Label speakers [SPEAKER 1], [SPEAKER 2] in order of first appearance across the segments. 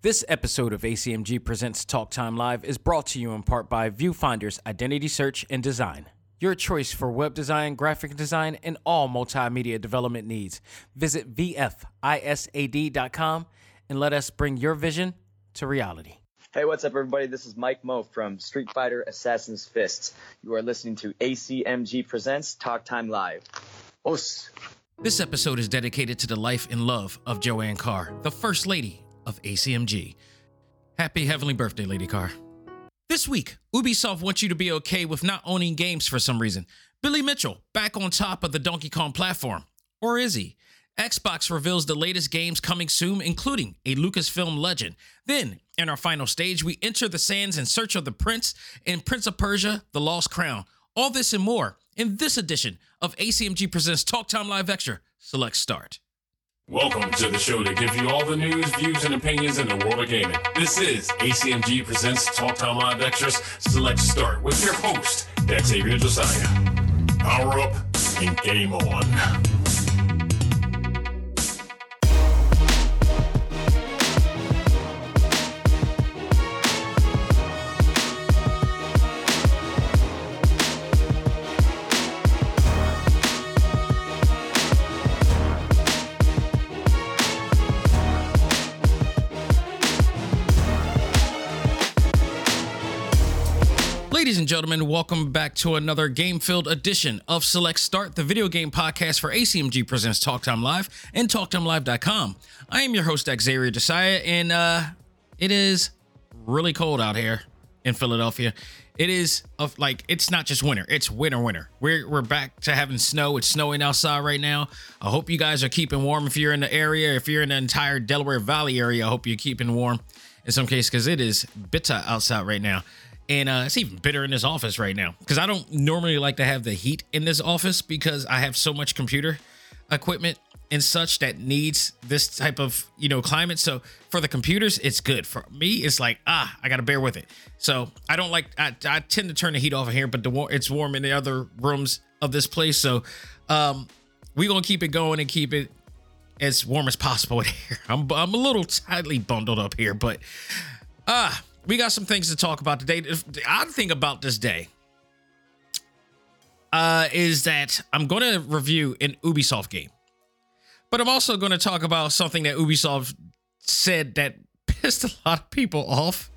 [SPEAKER 1] This episode of ACMG Presents Talk Time Live is brought to you in part by Viewfinder's Identity Search and Design. Your choice for web design, graphic design, and all multimedia development needs. Visit VFISAD.com and let us bring your vision to reality.
[SPEAKER 2] Hey, what's up, everybody? This is Mike Moh from Street Fighter Assassin's Fists. You are listening to ACMG Presents Talk Time Live. Os.
[SPEAKER 1] This episode is dedicated to the life and love of Joanne Carr, the First Lady of ACMG. Happy heavenly birthday, Lady Carr. This week, Ubisoft wants you to be okay with not owning games for some reason. Billy Mitchell back on top of the Donkey Kong platform. Or is he? Xbox reveals the latest games coming soon, including a Lucasfilm legend. Then, in our final stage, we enter the sands in search of the prince in Prince of Persia, The Lost Crown. All this and more in this edition of ACMG Presents Talk Time Live Extra. Select Start.
[SPEAKER 3] Welcome to the show to give you all the news, views, and opinions in the world of gaming. This is ACMG Presents Talk Time Live Extras Select Start with your host, Xavier Josiah. Power up and game on.
[SPEAKER 1] Gentlemen, welcome back to another game filled edition of Select Start, the video game podcast for ACMG Presents Talk Time Live and TalkTimeLive.com. I am your host, Xavier Desire, and uh, it is really cold out here in Philadelphia. It is of like it's not just winter; it's winter, winter. We're we're back to having snow. It's snowing outside right now. I hope you guys are keeping warm. If you're in the area, if you're in the entire Delaware Valley area, I hope you're keeping warm. In some case, because it is bitter outside right now and uh, it's even bitter in this office right now because I don't normally like to have the heat in this office because I have so much computer equipment and such that needs this type of you know climate. So for the computers, it's good. For me, it's like ah, I gotta bear with it. So I don't like. I, I tend to turn the heat off in here, but the it's warm in the other rooms of this place. So um, we gonna keep it going and keep it as warm as possible here. I'm I'm a little tightly bundled up here, but ah we got some things to talk about today. The odd thing about this day uh, is that I'm going to review an Ubisoft game, but I'm also going to talk about something that Ubisoft said that pissed a lot of people off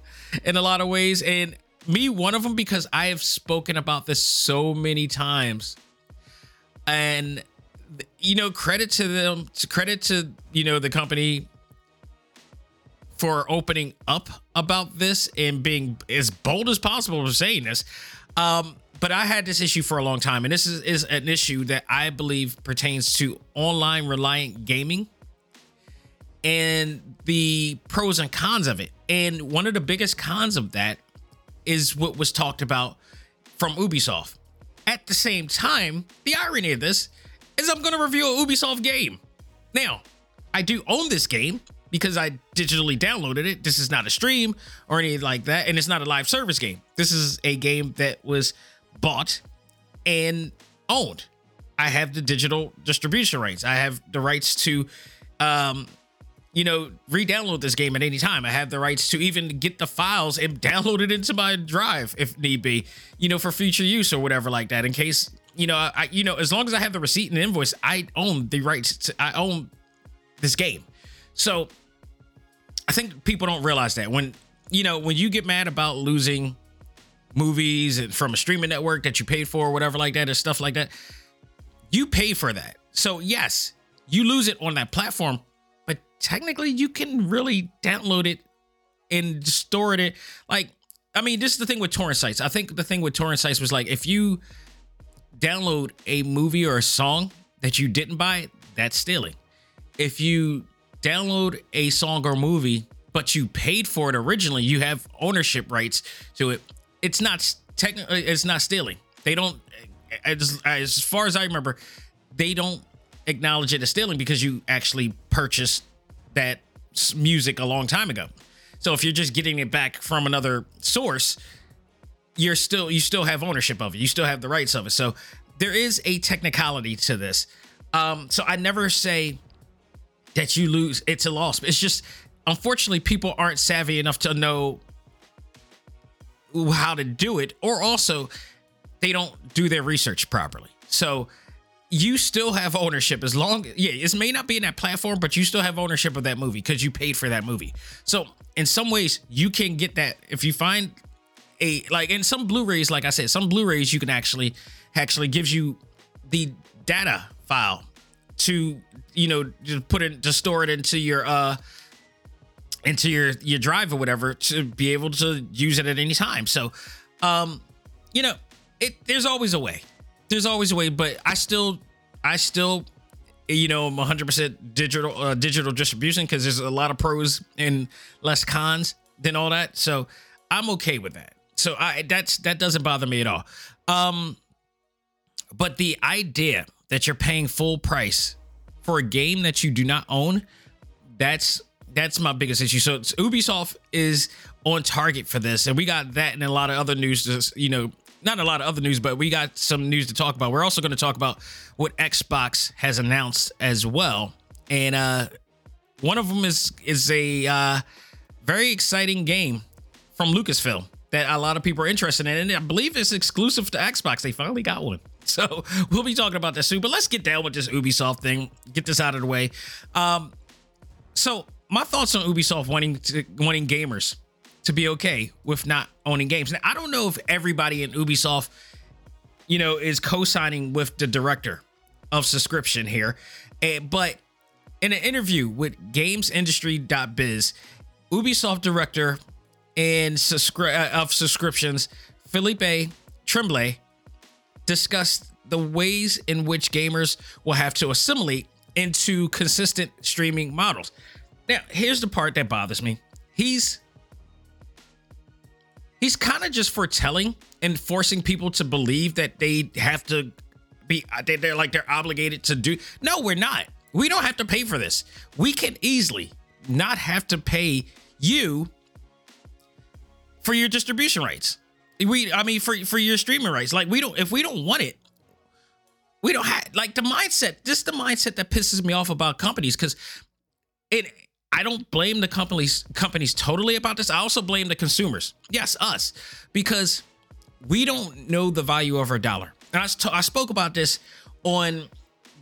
[SPEAKER 1] in a lot of ways, and me one of them because I have spoken about this so many times, and you know, credit to them, credit to you know the company for opening up about this and being as bold as possible for saying this. Um, but I had this issue for a long time, and this is, is an issue that I believe pertains to online reliant gaming and the pros and cons of it. And one of the biggest cons of that is what was talked about from Ubisoft. At the same time, the irony of this is I'm going to review a Ubisoft game. Now, I do own this game because I digitally downloaded it. This is not a stream or anything like that, and it's not a live service game. This is a game that was bought and owned. I have the digital distribution rights. I have the rights to, um, you know, re-download this game at any time. I have the rights to even get the files and download it into my drive if need be, you know, for future use or whatever like that. In case, you know, I, you know, as long as I have the receipt and invoice, I own the rights. To, I own this game. So I think people don't realize that when you know when you get mad about losing movies from a streaming network that you paid for or whatever like that or stuff like that, you pay for that. So yes, you lose it on that platform, but technically you can really download it and store it. Like, I mean, this is the thing with torrent sites. I think the thing with torrent sites was like if you download a movie or a song that you didn't buy, that's stealing. If you download a song or movie, but you paid for it originally, you have ownership rights to it. It's not technically it's not stealing. They don't as, as far as I remember, they don't acknowledge it as stealing because you actually purchased that music a long time ago. So if you're just getting it back from another source, you're still you still have ownership of it. You still have the rights of it. So there is a technicality to this. Um, so I never say that you lose, it's a loss. It's just unfortunately, people aren't savvy enough to know how to do it, or also they don't do their research properly. So you still have ownership as long yeah it may not be in that platform but you still have ownership of that movie because you paid for that movie so in some ways you can get that if you find a like in some blu-rays like i said some blu-rays you can actually actually gives you the data file to you know to put it to store it into your uh into your your drive or whatever to be able to use it at any time so um you know it there's always a way there's always a way, but I still, I still, you know, I'm 100% digital uh, digital distribution because there's a lot of pros and less cons than all that. So I'm okay with that. So I that's that doesn't bother me at all. Um, but the idea that you're paying full price for a game that you do not own, that's that's my biggest issue. So Ubisoft is on target for this, and we got that and a lot of other news. Just you know, not a lot of other news, but we got some news to talk about. We're also going to talk about what Xbox has announced as well, and uh, one of them is is a uh, very exciting game from Lucasfilm that a lot of people are interested in, and I believe it's exclusive to Xbox. They finally got one. So we'll be talking about that soon. But let's get down with this Ubisoft thing. Get this out of the way. Um, so my thoughts on Ubisoft wanting to wanting gamers to be okay with not owning games. Now, I don't know if everybody in Ubisoft, you know, is co-signing with the director of subscription here, uh, but in an interview with GamesIndustry.biz, Ubisoft director and subscri- uh, of subscriptions, Philippe Tremblay, discussed the ways in which gamers will have to assimilate into consistent streaming models. Now, here's the part that bothers me. He's he's kind of just foretelling and forcing people to believe that they have to be they're like they're obligated to do no we're not we don't have to pay for this we can easily not have to pay you for your distribution rights we i mean for for your streaming rights like we don't if we don't want it we don't have like the mindset this is the mindset that pisses me off about companies because it I don't blame the companies companies totally about this. I also blame the consumers. Yes, us, because we don't know the value of our dollar. And I, t- I spoke about this on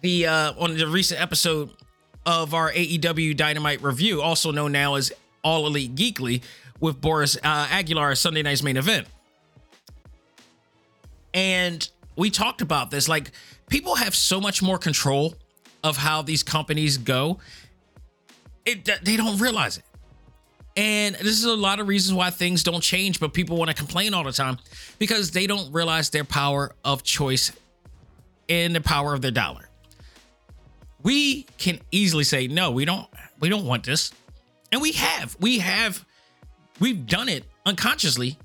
[SPEAKER 1] the uh, on the recent episode of our AEW Dynamite review, also known now as All Elite Geekly, with Boris uh, Aguilar, Sunday night's main event. And we talked about this. Like, people have so much more control of how these companies go it they don't realize it. And this is a lot of reasons why things don't change, but people want to complain all the time because they don't realize their power of choice and the power of their dollar. We can easily say, no, we don't, we don't want this. And we have, we have, we've done it unconsciously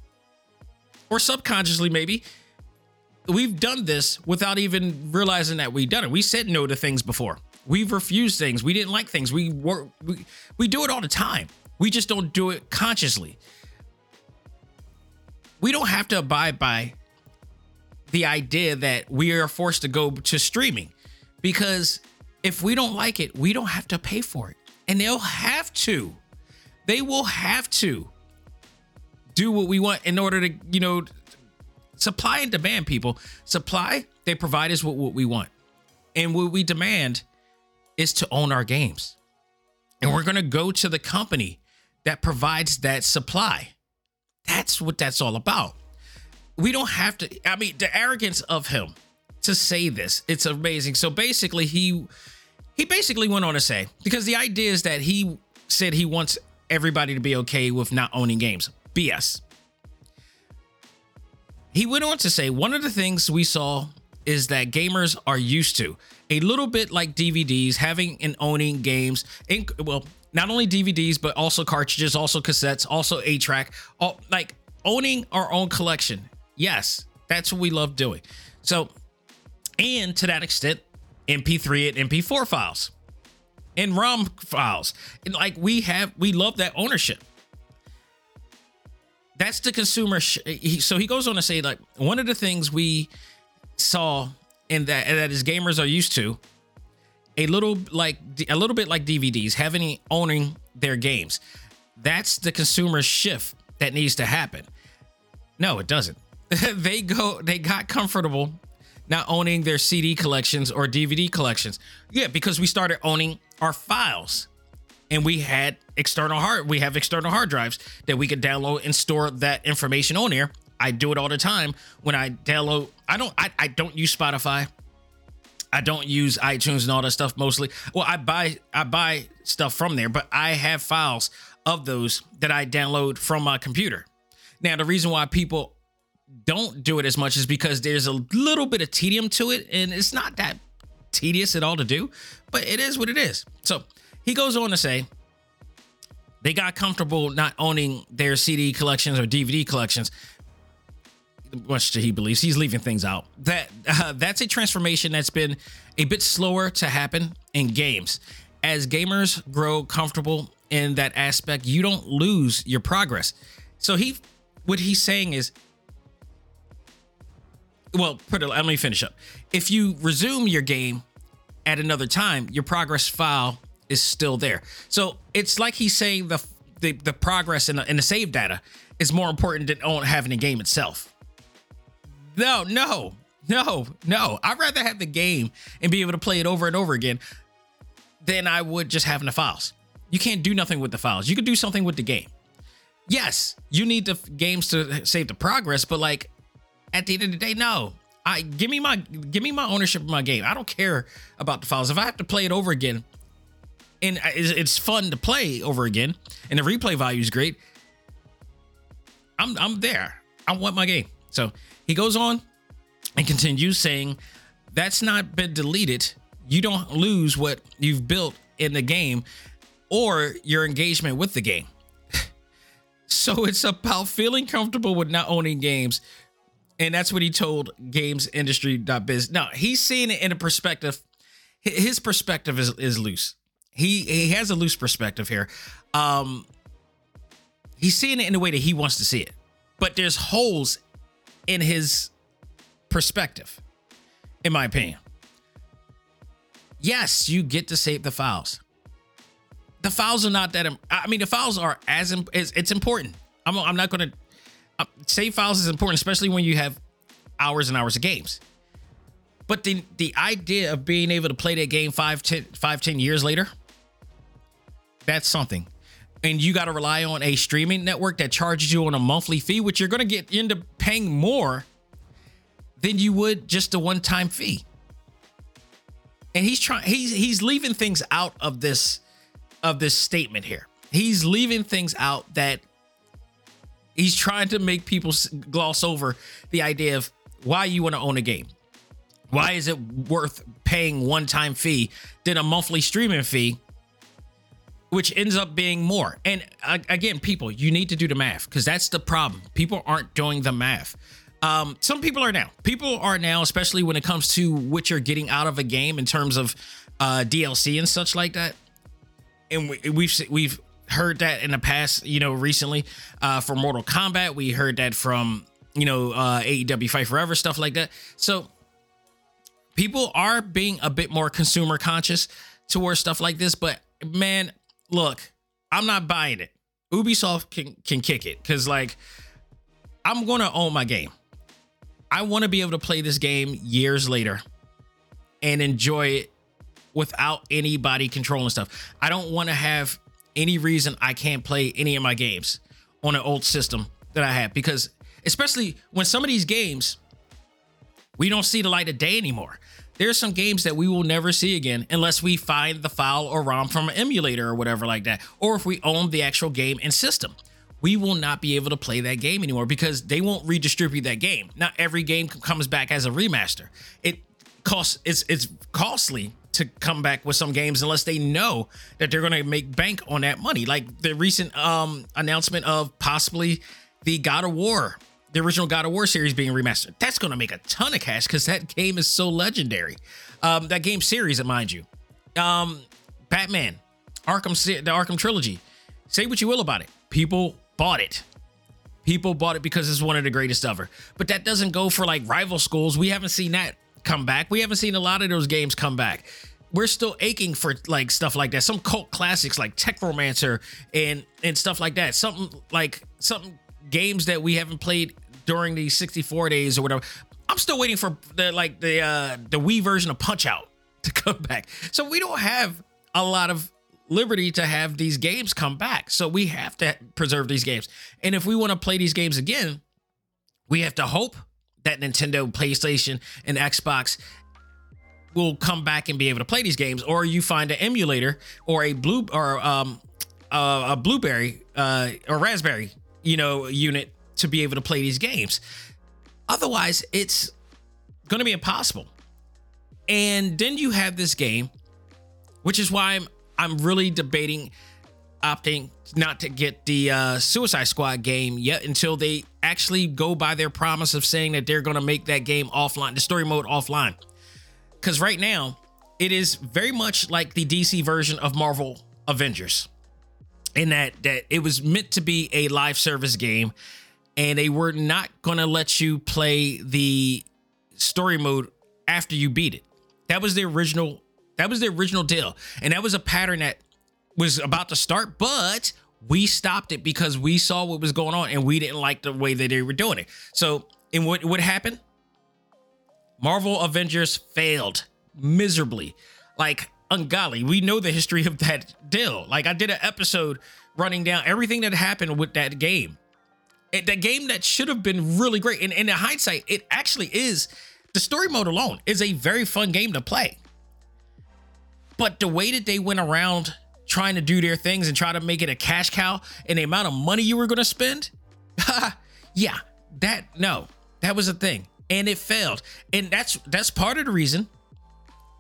[SPEAKER 1] or subconsciously, maybe. We've done this without even realizing that we've done it. We said no to things before. We've refused things. We didn't like things. We were we, we do it all the time. We just don't do it consciously. We don't have to abide by the idea that we are forced to go to streaming because if we don't like it, we don't have to pay for it. And they'll have to. They will have to do what we want in order to, you know, supply and demand people. Supply, they provide us with what we want. And what we demand is to own our games. And we're going to go to the company that provides that supply. That's what that's all about. We don't have to, I mean, the arrogance of him to say this, it's amazing. So basically, he he basically went on to say, because the idea is that he said he wants everybody to be okay with not owning games. BS. He went on to say one of the things we saw is that gamers are used to a little bit like DVDs, having and owning games. In, well, not only DVDs, but also cartridges, also cassettes, also a track, like owning our own collection. Yes, that's what we love doing. So, and to that extent, MP3 and MP4 files and ROM files. And like we have, we love that ownership. That's the consumer. Sh- he, so he goes on to say, like, one of the things we saw and that that his gamers are used to a little like a little bit like DVDs, having owning their games. That's the consumer shift that needs to happen. No, it doesn't. they go they got comfortable not owning their CD collections or DVD collections. Yeah, because we started owning our files. And we had external hard we have external hard drives that we could download and store that information on there. I do it all the time when I download I don't I, I don't use Spotify. I don't use iTunes and all that stuff mostly. Well, I buy I buy stuff from there, but I have files of those that I download from my computer. Now, the reason why people don't do it as much is because there's a little bit of tedium to it, and it's not that tedious at all to do, but it is what it is. So he goes on to say they got comfortable not owning their CD collections or DVD collections. Much to he believes he's leaving things out. That uh, that's a transformation that's been a bit slower to happen in games. As gamers grow comfortable in that aspect, you don't lose your progress. So he, what he's saying is well, put it, let me finish up. If you resume your game at another time, your progress file is still there. So it's like he's saying the the, the progress in the, the save data is more important than having the game itself. No, no, no, no. I'd rather have the game and be able to play it over and over again than I would just having the files. You can't do nothing with the files. You could do something with the game. Yes, you need the games to save the progress, but like at the end of the day, no. I give me my give me my ownership of my game. I don't care about the files. If I have to play it over again, and it's fun to play over again, and the replay value is great, I'm I'm there. I want my game. So he goes on and continues saying, "That's not been deleted. You don't lose what you've built in the game, or your engagement with the game." so it's about feeling comfortable with not owning games and that's what he told gamesindustry.biz. Now, he's seeing it in a perspective. His perspective is, is loose. He he has a loose perspective here. Um he's seeing it in the way that he wants to see it. But there's holes in his perspective, in my opinion. Yes, you get to save the files. The files are not that. I mean, the files are as it's important. I'm, I'm not going to uh, save files is important, especially when you have hours and hours of games. But the the idea of being able to play that game five, 10, five, 10 years later, that's something. And you got to rely on a streaming network that charges you on a monthly fee, which you're going to get into paying more than you would just a one-time fee. And he's trying he's he's leaving things out of this of this statement here. He's leaving things out that He's trying to make people gloss over the idea of why you want to own a game. Why is it worth paying one time fee than a monthly streaming fee, which ends up being more? And uh, again, people, you need to do the math because that's the problem. People aren't doing the math. Um, some people are now. People are now, especially when it comes to what you're getting out of a game in terms of uh, DLC and such like that. And we, we've we've heard that in the past, you know, recently uh, for Mortal Kombat. We heard that from, you know, uh, AEW Fight Forever, stuff like that. So people are being a bit more consumer conscious towards stuff like this. But man, look, I'm not buying it. Ubisoft can, can kick it because, like, I'm to own my game. I want to be able to play this game years later and enjoy it without anybody controlling stuff. I don't want to have any reason I can't play any of my games on an old system that I have because especially when some of these games we don't see the light of day anymore. There's some games that we will never see again unless we find the file or ROM from an emulator or whatever like that, or if we own the actual game and system. We will not be able to play that game anymore because they won't redistribute that game. Not every game comes back as a remaster. It costs it's it's costly to come back with some games unless they know that they're going to make bank on that money. Like the recent um, announcement of possibly the God of War, the original God of War series being remastered. That's going to make a ton of cash because that game is so legendary. Um, that game series, mind you. Um, Batman, Arkham, the Arkham trilogy. Say what you will about it. People bought it. People bought it because it's one of the greatest ever. But that doesn't go for like rival schools. We haven't seen that come back. We haven't seen a lot of those games come back. we're still aching for like stuff like that. Some cult classics like Technomancer and and stuff like that. Something like something games that we haven't played during these 64 days or whatever. I'm still waiting for the like the uh the Wii version of Punch Out to come back. So we don't have a lot of liberty to have these games come back. So we have to preserve these games. And if we want to play these games again, we have to hope that Nintendo, PlayStation, and Xbox will come back and be able to play these games, or you find an emulator or a blue or um uh, a blueberry uh, or raspberry, you know, unit to be able to play these games. Otherwise, it's going to be impossible. And then you have this game, which is why I'm I'm really debating opting not to get the uh, Suicide Squad game yet until they actually go by their promise of saying that they're going to make that game offline, the story mode offline. Because right now, it is very much like the DC version of Marvel Avengers, in that that it was meant to be a live service game, and they were not going to let you play the story mode after you beat it. That was the original. That was the original deal, and that was a pattern that was about to start, but we stopped it because we saw what was going on and we didn't like the way that they were doing it. So, and what what happened? Marvel Avengers failed miserably, like ungodly. We know the history of that deal. Like I did an episode running down everything that happened with that game. It, that game that should have been really great. And, and in hindsight, it actually is. The story mode alone is a very fun game to play. But the way that they went around trying to do their things and try to make it a cash cow and the amount of money you were going to spend, yeah, that no, that was a thing and it failed. And that's that's part of the reason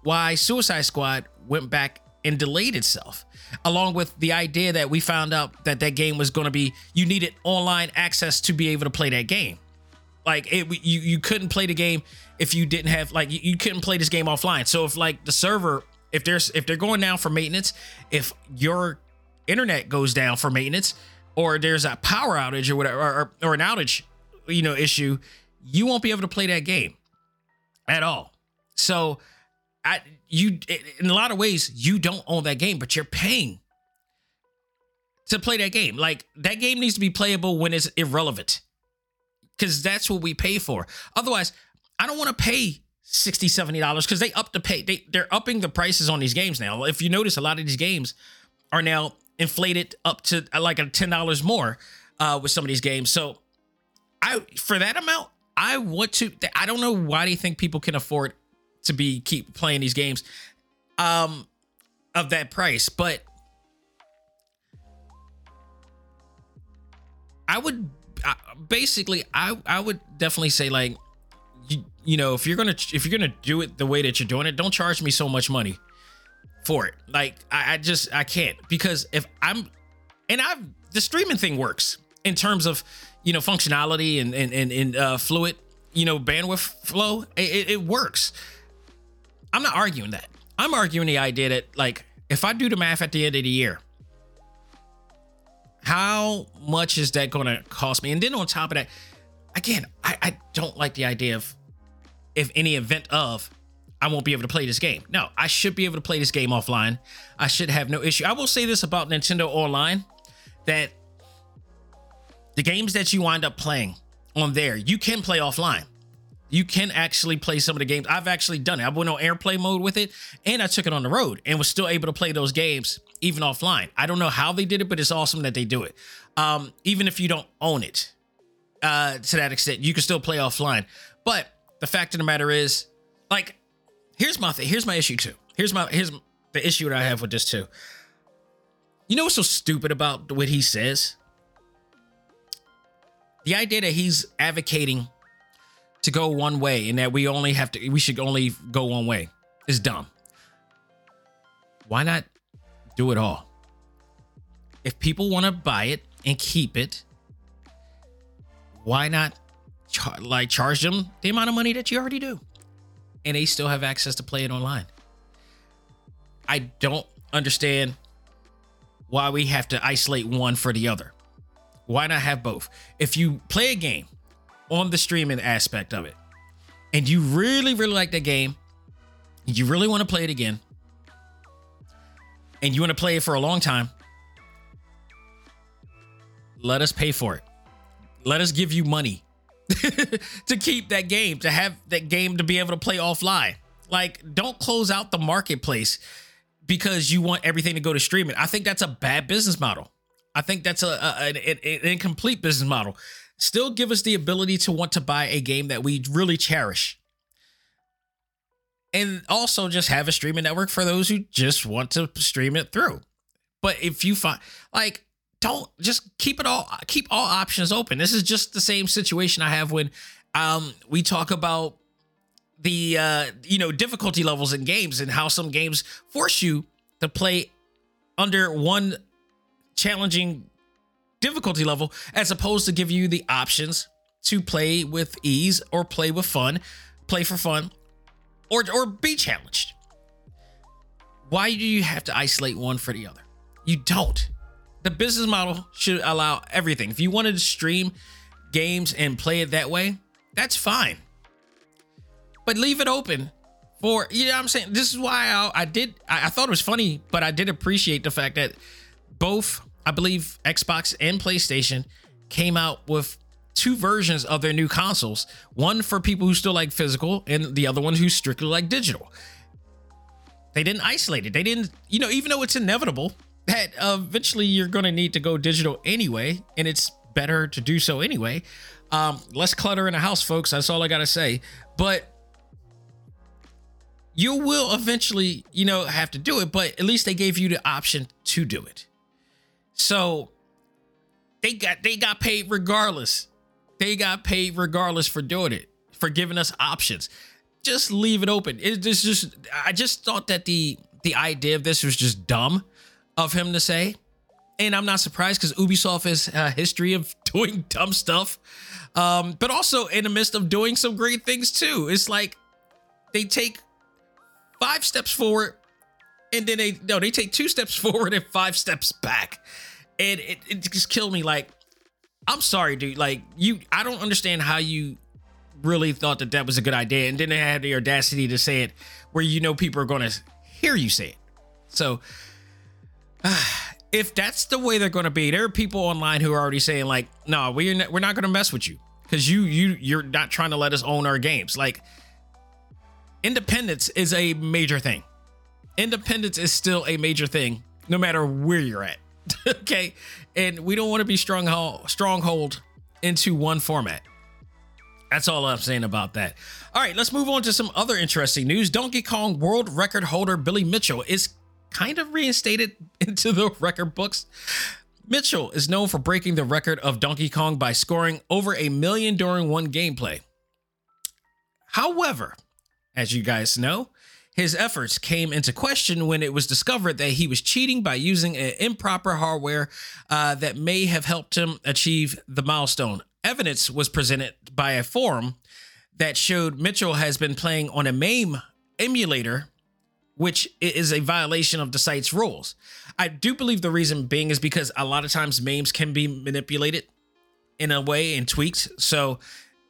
[SPEAKER 1] why Suicide Squad went back and delayed itself, along with the idea that we found out that that game was going to be you needed online access to be able to play that game. Like it, you you couldn't play the game if you didn't have like you, you couldn't play this game offline. So if like the server if there's if they're going down for maintenance, if your internet goes down for maintenance, or there's a power outage or whatever, or, or an outage, you know, issue, you won't be able to play that game at all. So, I you in a lot of ways you don't own that game, but you're paying to play that game. Like that game needs to be playable when it's irrelevant. Cuz that's what we pay for. Otherwise, I don't want to pay 60 70 dollars because they up the pay they, they're upping the prices on these games now if you notice a lot of these games are now inflated up to uh, like a ten dollars more uh with some of these games so i for that amount I want to. I don't know why they think people can afford to be keep playing these games, um, of that price. But I would basically, I I would definitely say like, you you know, if you're gonna if you're gonna do it the way that you're doing it, don't charge me so much money for it. Like I, I just I can't because if I'm and I've the streaming thing works in terms of you know functionality and and and, and uh, fluid you know bandwidth flow it, it works i'm not arguing that i'm arguing the idea that like if i do the math at the end of the year how much is that going to cost me and then on top of that again I, I don't like the idea of if any event of I won't be able to play this game. No, I should be able to play this game offline. I should have no issue. I will say this about Nintendo Online that the games that you wind up playing on there, you can play offline. You can actually play some of the games. I've actually done it. I went on airplay mode with it and I took it on the road and was still able to play those games even offline. I don't know how they did it, but it's awesome that they do it. Um, even if you don't own it uh, to that extent, you can still play offline. But the fact of the matter is, like, here's my thing. Here's my issue too. Here's my here's the issue that I have with this too. You know what's so stupid about what he says? the idea that he's advocating to go one way and that we only have to we should only go one way is dumb. Why not do it all? If people want to buy it and keep it, why not char- like charge them the amount of money that you already do? And they still have access to play it online. I don't understand why we have to isolate one for the other. Why not have both? If you play a game on the streaming aspect of it, and you really, really like that game, you really want to play it again, and you want to play it for a long time, let us pay for it. Let us give you money to keep that game, to have that game to be able to play offline. Like, don't close out the marketplace because you want everything to go to streaming. I think that's a bad business model. I think that's a, a an, an incomplete business model. Still give us the ability to want to buy a game that we really cherish. And also just have a streaming network for those who just want to stream it through. But if you find like don't just keep it all keep all options open. This is just the same situation I have when um we talk about the uh you know difficulty levels in games and how some games force you to play under one challenging difficulty level as opposed to give you the options to play with ease or play with fun, play for fun, or or be challenged. Why do you have to isolate one for the other? You don't. The business model should allow everything. If you wanted to stream games and play it that way, that's fine. But leave it open for you know what I'm saying. This is why I, I did. I, I thought it was funny, but I did appreciate the fact that both, I believe, Xbox and PlayStation came out with two versions of their new consoles. One for people who still like physical, and the other one who strictly like digital. They didn't isolate it. They didn't, you know, even though it's inevitable that eventually you're going to need to go digital anyway, and it's better to do so anyway. Um, less clutter in the house, folks. That's all I got to say. But you will eventually, you know, have to do it, but at least they gave you the option to do it. So they got they got paid regardless. They got paid regardless for doing it, for giving us options. Just leave it open. It's just I just thought that the the idea of this was just dumb of him to say. And I'm not surprised because Ubisoft has a history of doing dumb stuff, um, but also in the midst of doing some great things too. It's like they take five steps forward and then they no they take two steps forward and five steps back and it, it just killed me like i'm sorry dude. Like you i don't understand how you really thought that that was a good idea and they had the audacity to say it where you know people are going to hear you say it. So uh, if that's the way they're going to be there are people online who are already saying like no we're not, we're not going to mess with you because you you you're not trying to let us own our games. Like independence is a major thing. Independence is still a major thing no matter where you're at okay? And we don't want to be stronghold stronghold into one format. That's all i'm saying about that. All right let's move on to some other interesting news. Donkey kong world record holder billy mitchell is kind of reinstated into the record books. Mitchell is known for breaking the record of donkey kong by scoring over a million during one gameplay. However as you guys know his efforts came into question when it was discovered that he was cheating by using an improper hardware uh, that may have helped him achieve the milestone. Evidence was presented by a forum that showed Mitchell has been playing on a MAME emulator, which is a violation of the site's rules. I do believe the reason being is because a lot of times MAMEs can be manipulated in a way and tweaked. So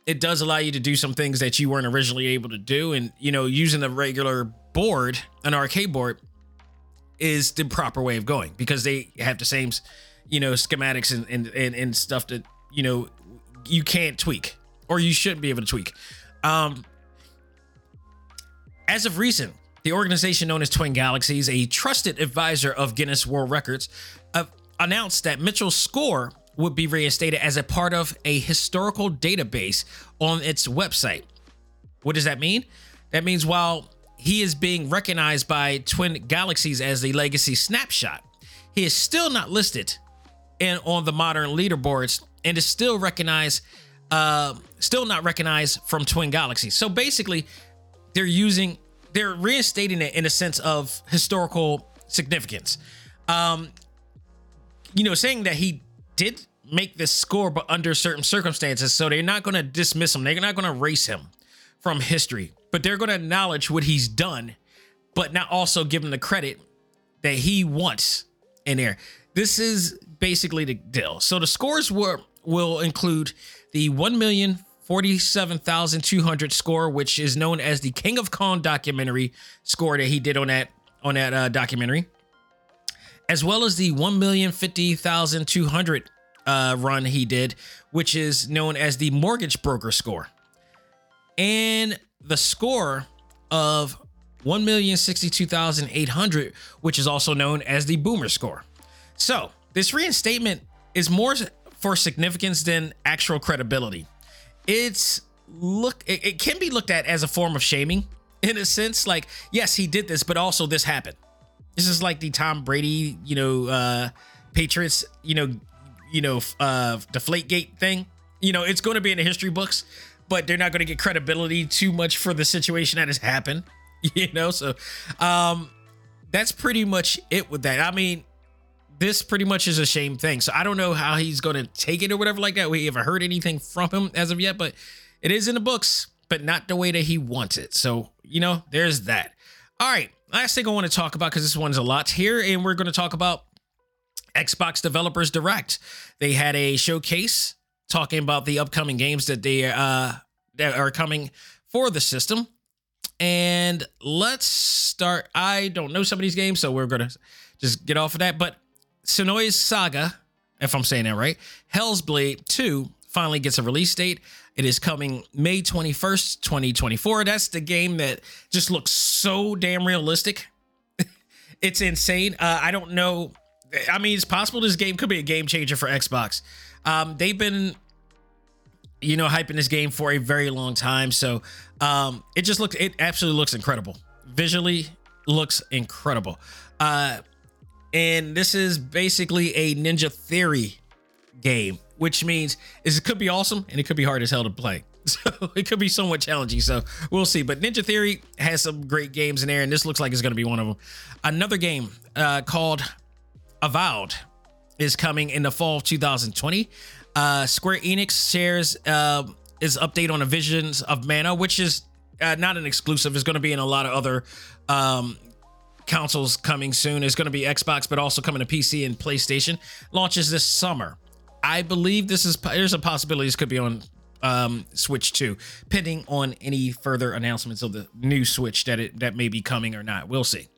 [SPEAKER 1] it does allow you to do some things that you weren't originally able to do. And, you know, using a regular board, an arcade board, is the proper way of going because they have the same, you know, schematics and, and, and, and stuff that, you know, you can't tweak or you shouldn't be able to tweak. Um, as of recent, the organization known as Twin Galaxies, a trusted advisor of Guinness World Records, uh, announced that Mitchell's score would be reinstated as a part of a historical database on its website. What does that mean? That means while he is being recognized by Twin Galaxies as the legacy snapshot, he is still not listed in on the modern leaderboards and is still recognized uh still not recognized from Twin Galaxies. So basically, they're using they're reinstating it in a sense of historical significance. Um you know, saying that he did make this score, but under certain circumstances. So they're not going to dismiss him. They're not going to erase him from history, but they're going to acknowledge what he's done, but not also give him the credit that he wants in there. This is basically the deal. So the scores were will include the 1,047,200 score, which is known as the King of Kong documentary score that he did on that on that uh, documentary. As well as the 1,050,200 uh, run he did, which is known as the mortgage broker score. And the score of 1,062,800, which is also known as the boomer score. So, this reinstatement is more for significance than actual credibility. It's look it, it can be looked at as a form of shaming in a sense like yes, he did this, but also this happened. This is like the Tom Brady, you know, uh Patriots, you know, you know, uh deflate gate thing. You know, it's going to be in the history books, but they're not going to get credibility too much for the situation that has happened. You know, so um that's pretty much it with that. I mean, this pretty much is a shame thing. So I don't know how he's going to take it or whatever like that. We haven't heard anything from him as of yet, but it is in the books, but not the way that he wants it. So, you know, there's that. All right. Last thing I want to talk about, because this one's a lot here, and we're going to talk about Xbox Developers Direct. They had a showcase talking about the upcoming games that they uh that are coming for the system. And let's start. I don't know some of these games, so we're gonna just get off of that. But Senua's Saga, if I'm saying that right, Hellblade 2 finally gets a release date. It is coming May 21st, 2024. That's the game that just looks so damn realistic. it's insane. Uh, I don't know. I mean, it's possible this game could be a game changer for Xbox. Um, they've been, you know, hyping this game for a very long time. So um, it just looks, it absolutely looks incredible. Visually looks incredible. Uh, and this is basically a Ninja Theory game, which means is it could be awesome and it could be hard as hell to play. So it could be somewhat challenging. So we'll see. But Ninja Theory has some great games in there, and this looks like it's going to be one of them. Another game uh, called Avowed is coming in the fall of 2020. Uh, Square Enix shares uh, is update on the Visions of Mana, which is uh, not an exclusive. It's going to be in a lot of other um, consoles coming soon. It's going to be Xbox, but also coming to PC and PlayStation. Launches this summer. I believe this is there's a possibility this could be on um, Switch too, pending on any further announcements of the new Switch that it that may be coming or not. We'll see.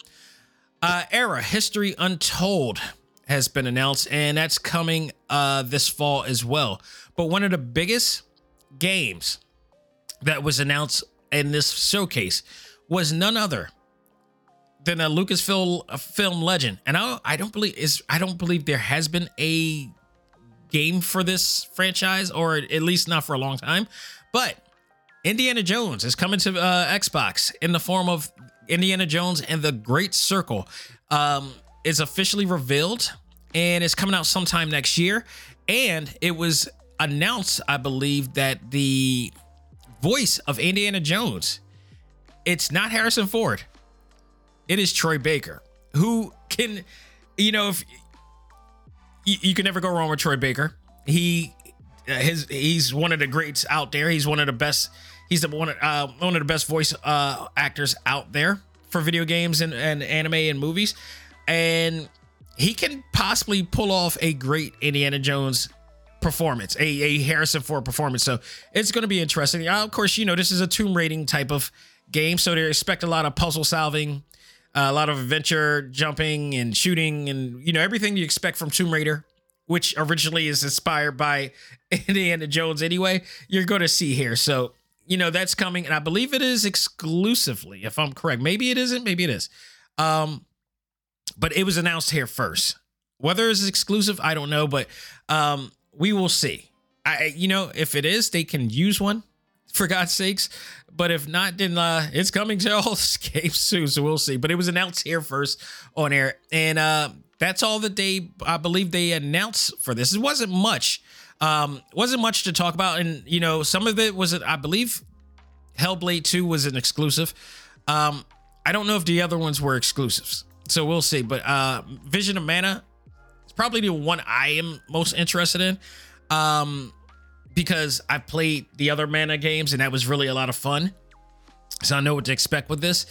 [SPEAKER 1] Uh, Ara History Untold has been announced, and that's coming uh, this fall as well. But one of the biggest games that was announced in this showcase was none other than a Lucasfilm film legend. And I, I don't believe is I don't believe there has been a game for this franchise, or at least not for a long time. But Indiana Jones is coming to uh, Xbox in the form of Indiana Jones and the Great Circle. Um, is officially revealed and it's coming out sometime next year. And it was announced, I believe, that the voice of Indiana Jones, it's not Harrison Ford. It is Troy Baker, who can, you know, if you, you can never go wrong with Troy Baker. He his he's one of the greats out there. He's one of the best. He's the one uh, one of the best voice uh, actors out there for video games and, and anime and movies, and he can possibly pull off a great Indiana Jones performance, a, a Harrison Ford performance. So it's going to be interesting. Uh, of course, you know this is a tomb raiding type of game, so they expect a lot of puzzle solving, uh, a lot of adventure, jumping and shooting, and you know everything you expect from Tomb Raider, which originally is inspired by Indiana Jones. Anyway, you're going to see here. So you know that's coming, and I believe it is exclusively, if I'm correct. Maybe it isn't. Maybe it is. Um, but it was announced here first. Whether it's exclusive, I don't know, but um, we will see. I, you know, if it is, they can use one for God's sakes. But if not, then uh, it's coming to all games soon, so we'll see. But it was announced here first on air, and uh, that's all that they, I believe, they announced for this. It wasn't much, um, wasn't much to talk about, and you know, some of it was, I believe, Hellblade Two was an exclusive. Um, I don't know if the other ones were exclusives, so we'll see. But uh, Vision of Mana is probably the one I am most interested in. Um, because I played the other Mana games and that was really a lot of fun. So I know what to expect with this.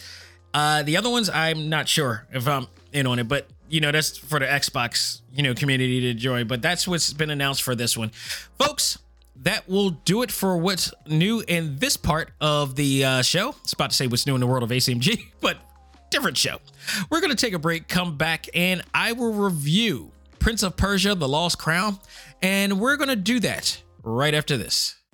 [SPEAKER 1] Uh, the other ones, I'm not sure if I'm in on it, but you know, that's for the Xbox, you know, community to enjoy. But that's what's been announced for this one. Folks, that will do it for what's new in this part of the uh, show. It's about to say what's new in the world of ACMG, but different show. We're going to take a break, come back, and I will review Prince of Persia The Lost Crown. And we're going to do that right after this.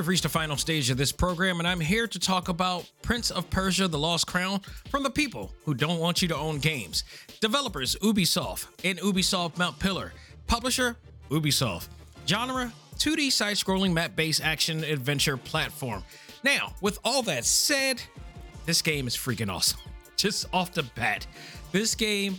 [SPEAKER 1] You've reached the final stage of this program, and I'm here to talk about Prince of Persia The Lost Crown from the people who don't want you to own games. Developers Ubisoft and Ubisoft Montpellier. Publisher Ubisoft. Genre 2D side scrolling map based action adventure platform. Now, with all that said, this game is freaking awesome. Just off the bat, this game,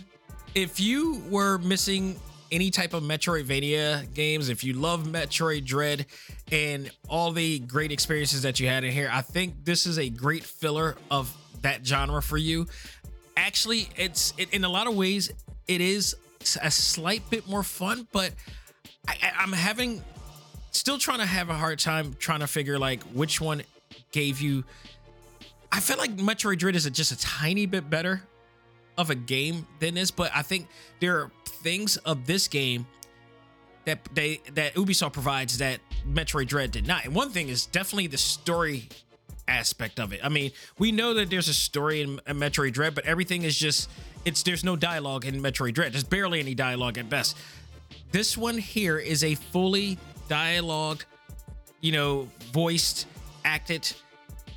[SPEAKER 1] if you were missing any type of Metroidvania games, if you love Metroid Dread and all the great experiences that you had in here, I think this is a great filler of that genre for you. Actually, it's it, in a lot of ways it is a slight bit more fun, but I, I'm having still trying to have a hard time trying to figure like which one gave you. I feel like Metroid Dread is just a tiny bit better of a game than this, but I think there are things of this game that they that Ubisoft provides that Metroid Dread did not. And one thing is definitely the story aspect of it. I mean, we know that there's a story in, in Metroid Dread, but everything is just it's there's no dialogue in Metroid Dread. There's barely any dialogue at best. This one here is a fully dialogue, you know, voiced, acted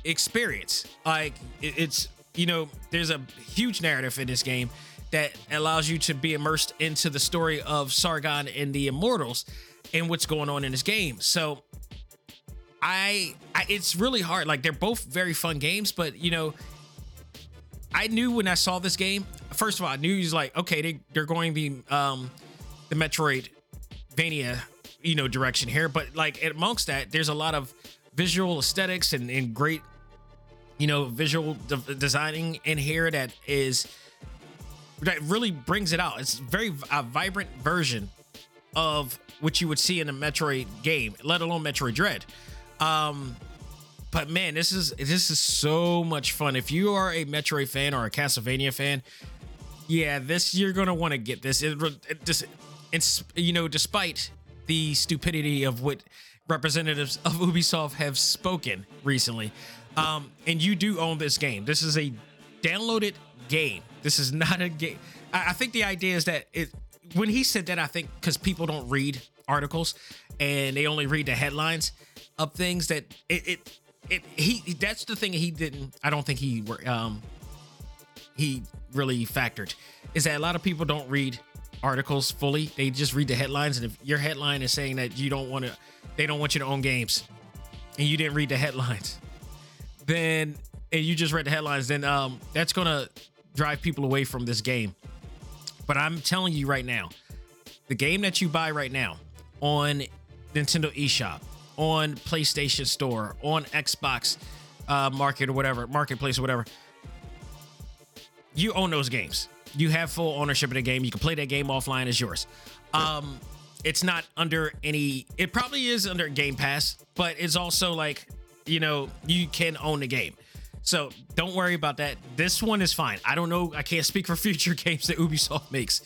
[SPEAKER 1] experience. Like it- it's you know, there's a huge narrative in this game that allows you to be immersed into the story of Sargon and the Immortals and what's going on in this game. So I, I it's really hard. Like they're both very fun games, but you know, I knew when I saw this game. First of all, I knew he was like, okay, they, they're going the um the Metroidvania, you know, direction here. But like amongst that, there's a lot of visual aesthetics and, and great, you know, visual de- designing in here that is that really brings it out. It's very a vibrant version of what you would see in a Metroid game, let alone Metroid Dread. Um, but man, this is this is so much fun. If you are a Metroid fan or a Castlevania fan, yeah, this you're gonna want to get this. It, it just, it's you know, despite the stupidity of what representatives of Ubisoft have spoken recently, um, and you do own this game. This is a downloaded game. This is not a game. I, I think the idea is that it. When he said that, I think because people don't read articles and they only read the headlines of things that it it, it he that's the thing he didn't. I don't think he um he really factored is that a lot of people don't read articles fully. They just read the headlines, and if your headline is saying that you don't want to, they don't want you to own games, and you didn't read the headlines, then and you just read the headlines, then um that's gonna drive people away from this game. But I'm telling you right now, the game that you buy right now on Nintendo eShop, on PlayStation Store, on Xbox uh, Market or whatever, Marketplace or whatever, you own those games. You have full ownership of the game. You can play that game offline as yours. Um, it's not under any. It probably is under Game Pass, but it's also like you know you can own the game. So don't worry about that. This one is fine. I don't know. I can't speak for future games that Ubisoft makes,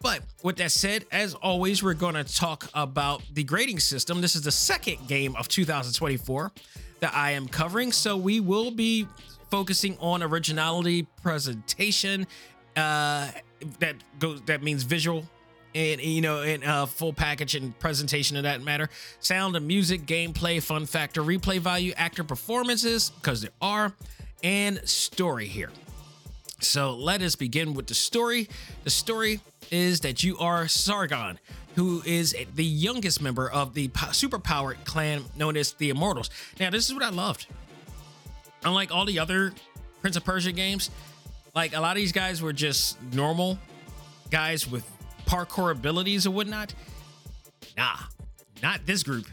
[SPEAKER 1] But with that said, as always, we're going to talk about the grading system. This is the second game of 2024 that I am covering. So we will be focusing on originality, presentation, uh, that goes that means visual and you know and uh full package and presentation of that matter sound and music gameplay fun factor replay value actor performances because there are and story here so let us begin with the story the story is that you are sargon who is the youngest member of the superpowered clan known as the immortals now this is what i loved unlike all the other prince of persia games like a lot of these guys were just normal guys with parkour abilities or whatnot. Nah, not this group.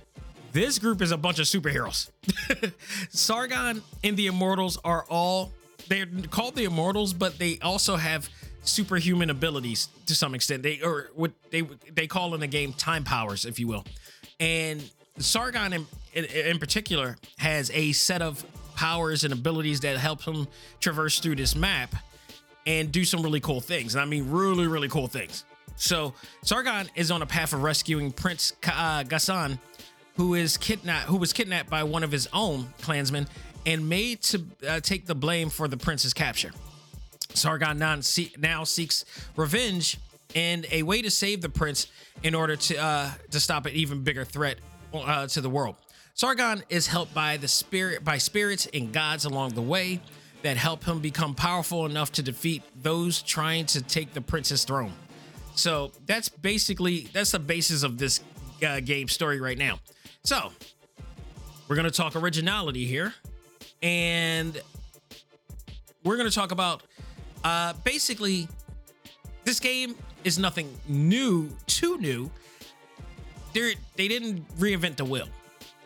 [SPEAKER 1] This group is a bunch of superheroes. Sargon and the Immortals are all they're called the Immortals, but they also have superhuman abilities to some extent. They or what they they call in the game time powers, if you will. And Sargon in, in, in particular has a set of powers and abilities that help him traverse through this map and do some really cool things. And I mean, really, really cool things. So Sargon is on a path of rescuing Prince uh, Ghassan, who is kidnapped, who was kidnapped by one of his own clansmen and made to uh, take the blame for the prince's capture. Sargon now seeks revenge and a way to save the prince in order to uh, to stop an even bigger threat uh, to the world. Sargon is helped by the spirit by spirits and gods along the way, that help him become powerful enough to defeat those trying to take the prince's throne. So that's basically that's the basis of this uh, game story right now. So we're gonna talk originality here, and we're gonna talk about uh, basically this game is nothing new, too new. They're, they didn't reinvent the wheel.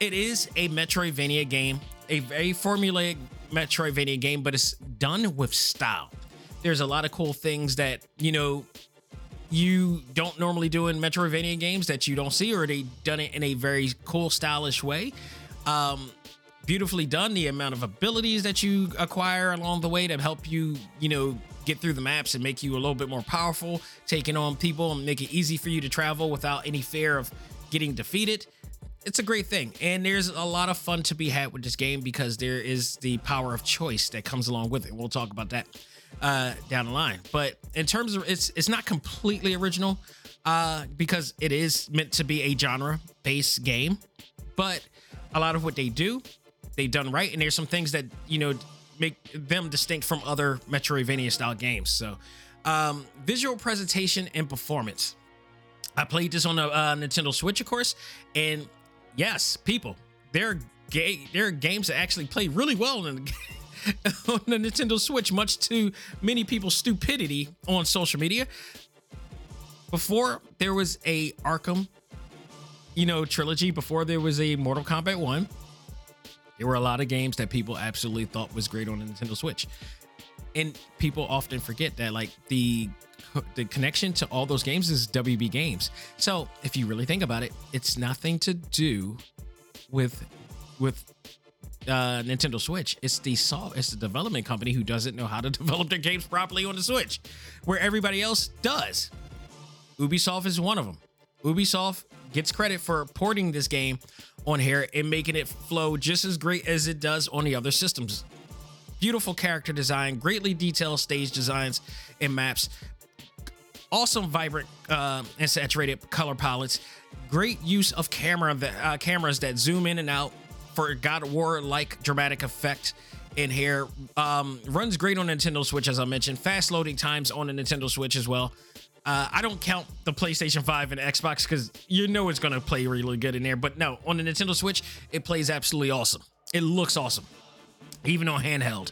[SPEAKER 1] It is a Metroidvania game, a very formulaic Metroidvania game, but it's done with style. There's a lot of cool things that, you know, you don't normally do in Metroidvania games that you don't see, or they done it in a very cool, stylish way. Um, beautifully done. The amount of abilities that you acquire along the way to help you, you know, get through the maps and make you a little bit more powerful, taking on people and make it easy for you to travel without any fear of getting defeated it's a great thing and there's a lot of fun to be had with this game because there is the power of choice that comes along with it we'll talk about that uh down the line. But in terms of it's it's not completely original uh because it is meant to be a genre based game. But a lot of what they do they've done right and there's some things that you know make them distinct from other metroidvania style games. So um visual presentation and performance. I played this on a uh, Nintendo Switch, of course, and yes, people, there are games that actually play really well in on the Nintendo Switch, much to many people's stupidity on social media. Before there was a Arkham, you know, trilogy, before there was a Mortal Kombat 1, there were a lot of games that people absolutely thought was great on the Nintendo Switch. And people often forget that like the the connection to all those games is WB Games. So if you really think about it, it's nothing to do with with uh, Nintendo Switch. It's the sol- it's the development company who doesn't know how to develop their games properly on the Switch, where everybody else does. Ubisoft is one of them. Ubisoft gets credit for porting this game on here and making it flow just as great as it does on the other systems. Beautiful character design, greatly detailed stage designs and maps, awesome, vibrant uh, and saturated color palettes. Great use of camera that uh, cameras that zoom in and out for God of War like dramatic effect in here. Um, runs great on Nintendo Switch, as I mentioned. Fast loading times on the Nintendo Switch as well. Uh, I don't count the PlayStation 5 and Xbox because you know it's going to play really good in there. But no, on the Nintendo Switch, it plays absolutely awesome. It looks awesome, even on handheld.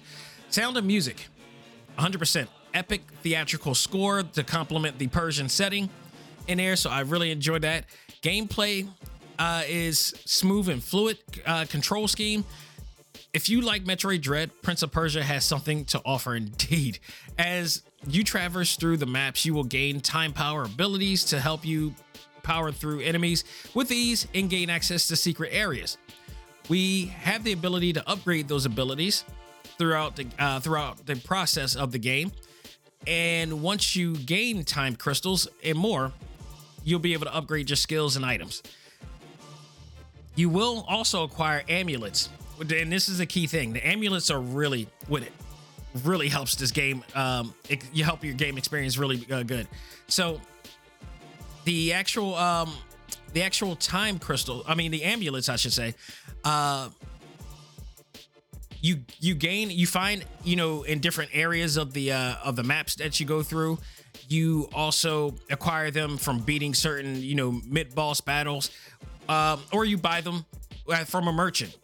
[SPEAKER 1] Sound and music, 100% epic theatrical score to complement the Persian setting in there. So I really enjoyed that. Gameplay uh, is smooth and fluid uh, control scheme. If you like Metroid Dread, Prince of Persia has something to offer indeed. As you traverse through the maps, you will gain time power abilities to help you power through enemies with ease and gain access to secret areas. We have the ability to upgrade those abilities throughout the uh, throughout the process of the game And once you gain time crystals and more, you'll be able to upgrade your skills and items. You will also acquire amulets. And this is a key thing. The amulets are really with it. Really helps this game. Um, it, you help your game experience really uh, good. So the actual um, the actual time crystal, I mean the amulets, I should say, uh, you you gain you find you know in different areas of the uh, of the maps that you go through you also acquire them from beating certain you know mid boss battles um, or you buy them uh, from a merchant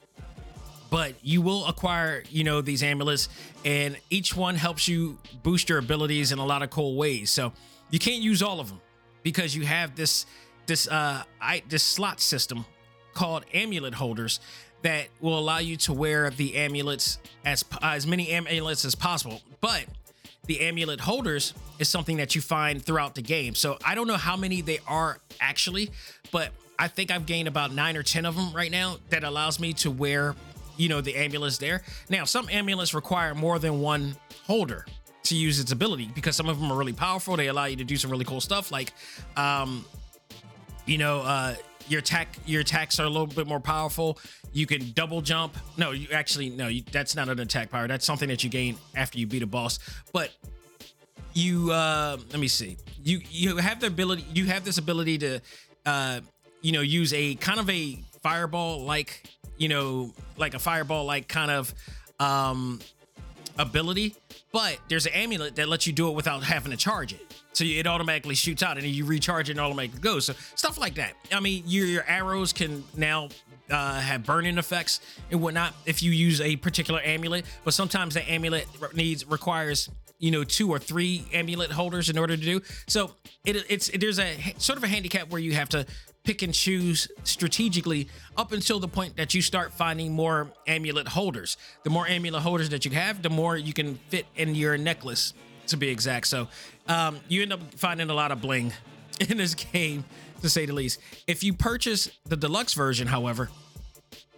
[SPEAKER 1] but you will acquire you know these amulets and each one helps you boost your abilities in a lot of cool ways so you can't use all of them because you have this this uh I, this slot system called amulet holders that will allow you to wear the amulets as as many amulets as possible. But the amulet holders is something that you find throughout the game. So I don't know how many they are actually, but I think I've gained about nine or ten of them right now that allows me to wear, you know, the amulets there. Now some amulets require more than one holder to use its ability because some of them are really powerful. They allow you to do some really cool stuff like, um, you know, uh, your attack your attacks are a little bit more powerful. You can double jump. No, you actually no, you, that's not an attack power. That's something that you gain after you beat a boss. But you uh let me see. You you have the ability you have this ability to uh you know use a kind of a fireball like, you know, like a fireball like kind of um ability, but there's an amulet that lets you do it without having to charge it. So it automatically shoots out and you recharge it and automatically goes. So stuff like that. I mean, your, your arrows can now uh, have burning effects and whatnot if you use a particular amulet. But sometimes the amulet needs requires you know two or three amulet holders in order to do. So it, it's it, there's a sort of a handicap where you have to pick and choose strategically up until the point that you start finding more amulet holders. The more amulet holders that you have, the more you can fit in your necklace, to be exact. So um, you end up finding a lot of bling in this game, to say the least. If you purchase the deluxe version, however,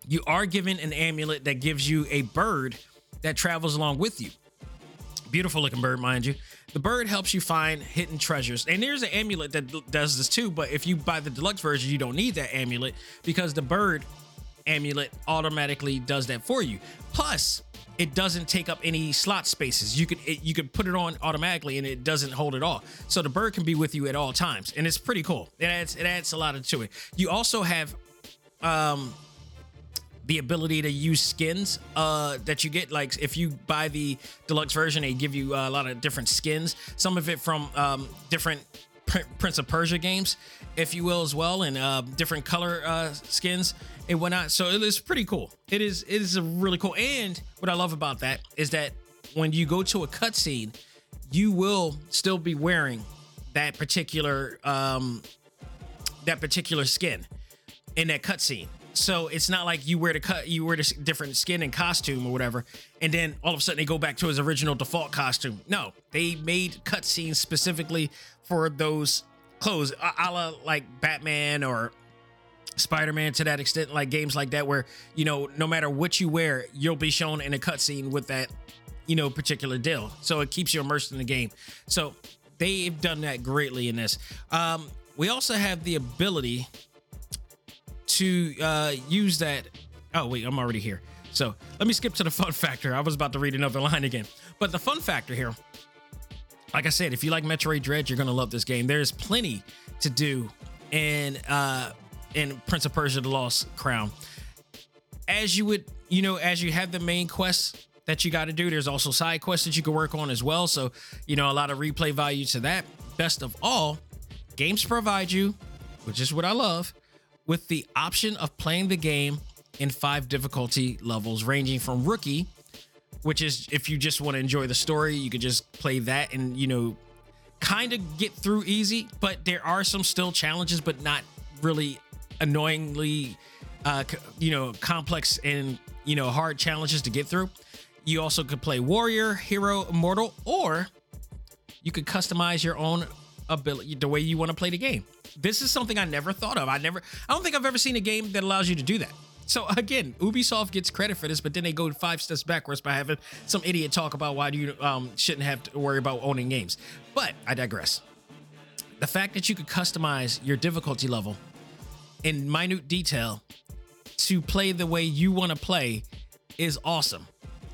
[SPEAKER 1] you are given an amulet that gives you a bird that travels along with you. Beautiful looking bird, mind you. The bird helps you find hidden treasures. And there's an amulet that does this too, but if you buy the deluxe version, you don't need that amulet because the bird amulet automatically does that for you. Plus, it doesn't take up any slot spaces. You could it, you could put it on automatically and it doesn't hold it all. So the bird can be with you at all times, and it's pretty cool. It adds it adds a lot to it. You also have um the ability to use skins uh, that you get. Like if you buy the deluxe version, they give you a lot of different skins. Some of it from um, different Prince of Persia games, if you will, as well, and uh, different color uh, skins and whatnot. So it is pretty cool. It is it is really cool. And what I love about that is that when you go to a cutscene, you will still be wearing that particular um, that particular skin in that cutscene. So it's not like you wear the cut, you wear the different skin and costume or whatever, and then all of a sudden they go back to his original default costume. No, they made cutscenes specifically for those clothes, a, a la like Batman or Spider-Man to that extent, like games like that, where you know no matter what you wear, you'll be shown in a cutscene with that you know particular deal. So it keeps you immersed in the game. So they've done that greatly in this. Um, we also have the ability to uh, use that. Oh, wait, I'm already here. So let me skip to the fun factor. I was about to read another line again. But the fun factor here, like I said, if you like Metroid Dread, you're going to love this game. There's plenty to do in, uh, in Prince of Persia The Lost Crown. As you would, you know, as you have the main quests that you got to do, there's also side quests that you can work on as well. So, you know, a lot of replay value to that. Best of all, games provide you, which is what I love, with the option of playing the game in five difficulty levels, ranging from rookie, which is if you just want to enjoy the story, you could just play that and, you know, kind of get through easy. But there are some still challenges, but not really annoyingly, uh, you know, complex and, you know, hard challenges to get through. You also could play warrior, hero, immortal, or you could customize your own ability, the way you want to play the game. This is something I never thought of. I never, I don't think I've ever seen a game that allows you to do that. So again, Ubisoft gets credit for this, but then they go five steps backwards by having some idiot talk about why you um, shouldn't have to worry about owning games. But I digress. The fact that you could customize your difficulty level in minute detail to play the way you want to play is awesome.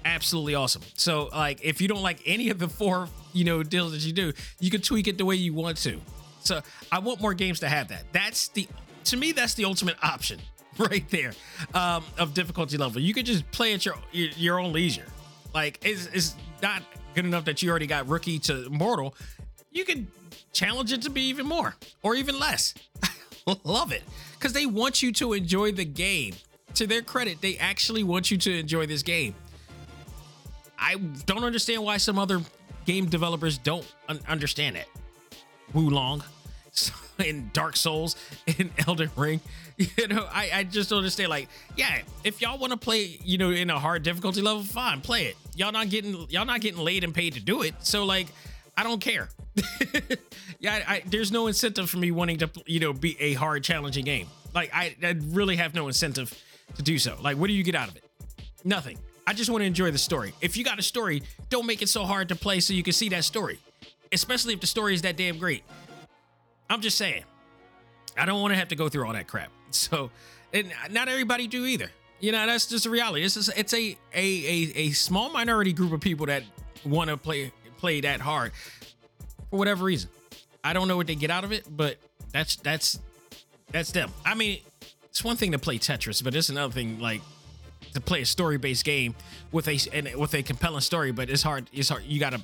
[SPEAKER 1] Absolutely awesome. So like if you don't like any of the four, you know, deals that you do, you can tweak it the way you want to. So I want more games to have that. That's the to me that's the ultimate option right there um, of difficulty level. You could just play at your your, own leisure. Like it's, it's not good enough that you already got rookie to mortal. You can challenge it to be even more or even less. Love it because they want you to enjoy the game. To their credit, they actually want you to enjoy this game. I don't understand why some other game developers don't un- understand it. Wo Long in Dark Souls in Elden Ring. You know, I, I just don't understand. Like, yeah, if y'all want to play, you know, in a hard difficulty level, fine, play it. Y'all not getting y'all not getting laid and paid to do it. So like, I don't care. yeah, I, there's no incentive for me wanting to, you know, be a hard, challenging game. Like, I, I really have no incentive to do so. Like, what do you get out of it? Nothing. I just want to enjoy the story. If you got a story, don't make it so hard to play so you can see that story, especially if the story is that damn great. I'm just saying. I don't want to have to go through all that crap. So, and not everybody do either. You know, that's just a reality. It's just, it's a, a a a small minority group of people that want to play play that hard for whatever reason. I don't know what they get out of it, but that's that's that's them. I mean, it's one thing to play Tetris, but it's another thing like to play a story-based game with a and with a compelling story. But it's hard. It's hard. You got to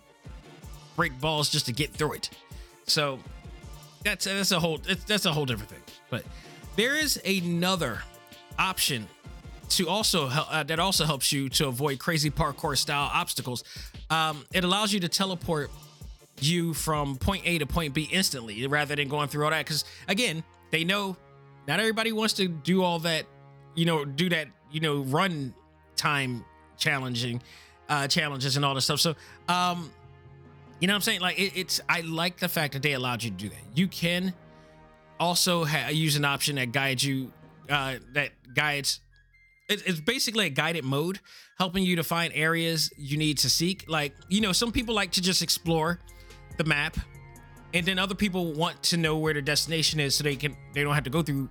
[SPEAKER 1] break balls just to get through it. So that's that's a whole that's, that's a whole different thing. But there is another option to also uh, that also helps you to avoid crazy parkour style obstacles. Um, it allows you to teleport you from point A to point B instantly rather than going through all that. Because again, they know not everybody wants to do all that, you know, do that, you know, run time challenging uh challenges and all this stuff. So um you know what I'm saying? Like it, it's I like the fact that they allowed you to do that. You can also ha- use an option that guides you uh that guides it, it's basically a guided mode helping you to find areas you need to seek like you know some people like to just explore the map and then other people want to know where their destination is so they can they don't have to go through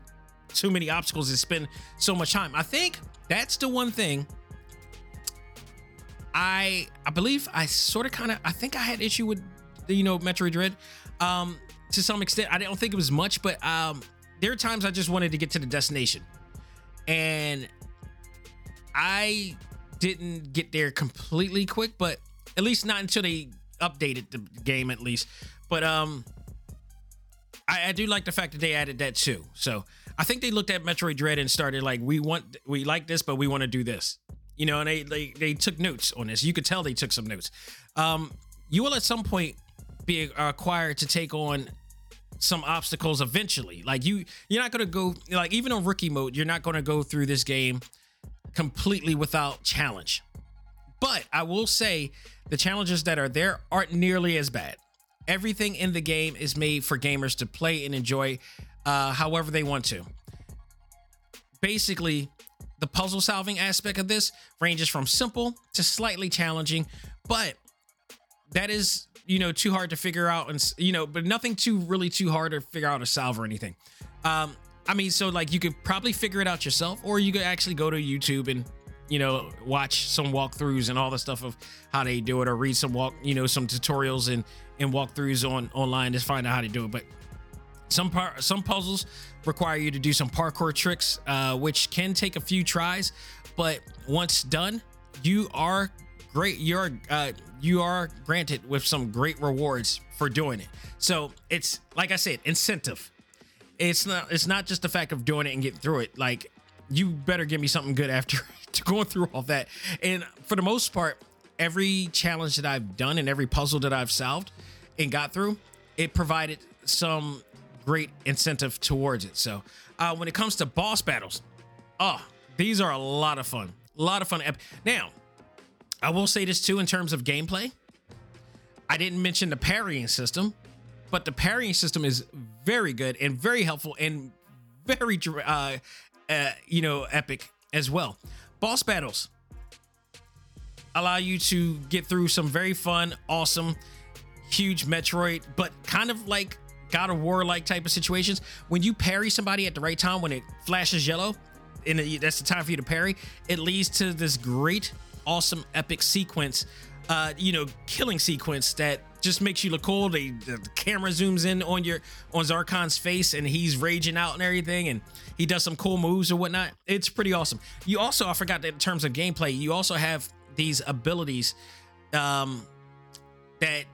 [SPEAKER 1] too many obstacles and spend so much time. I think that's the one thing i i believe i sort of kind of i think i had issue with you know metroid dread um to some extent. I don't think it was much but um there are times i just wanted to get to the destination. And i didn't get there completely quick but at least not until they updated the game at least. But um I, I do like the fact that they added that too. So i think they looked at metroid dread and started like we want we like this but we want to do this. You know and they, they they took notes on this. You could tell they took some notes. Um you will at some point be acquired to take on some obstacles eventually. Like you you're not to go like even on rookie mode you're not to go through this game completely without challenge. But I will say the challenges that are there aren't nearly as bad. Everything in the game is made for gamers to play and enjoy uh, however they want to. Basically, the puzzle solving aspect of this ranges from simple to slightly challenging, but that is, you know, too hard to figure out and, you know, but nothing too really too hard to figure out to solve or anything. Um, I mean, so like you could probably figure it out yourself, or you could actually go to YouTube and you know, watch some walkthroughs and all the stuff of how they do it, or read some walk, you know, some tutorials and and walkthroughs on online to find out how to do it. But some part, some puzzles require you to do some parkour tricks, uh, which can take a few tries, but once done, you are great. You're uh, you are granted with some great rewards for doing it. So it's like I said, incentive. It's not it's not just the fact of doing it and getting through it. Like you better give me something good after going through all that. And for the most part, every challenge that I've done and every puzzle that I've solved and got through, it provided some great incentive towards it. So uh, when it comes to boss battles, oh, these are a lot of fun. A lot of fun. Now, I will say this too in terms of gameplay. I didn't mention the parrying system, but the parrying system is very good and very helpful and very uh, uh, you know, epic as well. Boss battles allow you to get through some very fun, awesome, huge Metroid, but kind of like God of War like type of situations. When you parry somebody at the right time, when it flashes yellow, and that's the time for you to parry, it leads to this great, awesome, epic sequence. Uh, you know, killing sequence that just makes you look cool. The camera zooms in on your on Sargon's face and he's raging out and everything, and he does some cool moves or whatnot. It's pretty awesome. You also, I forgot that in terms of gameplay, you also have these abilities um, that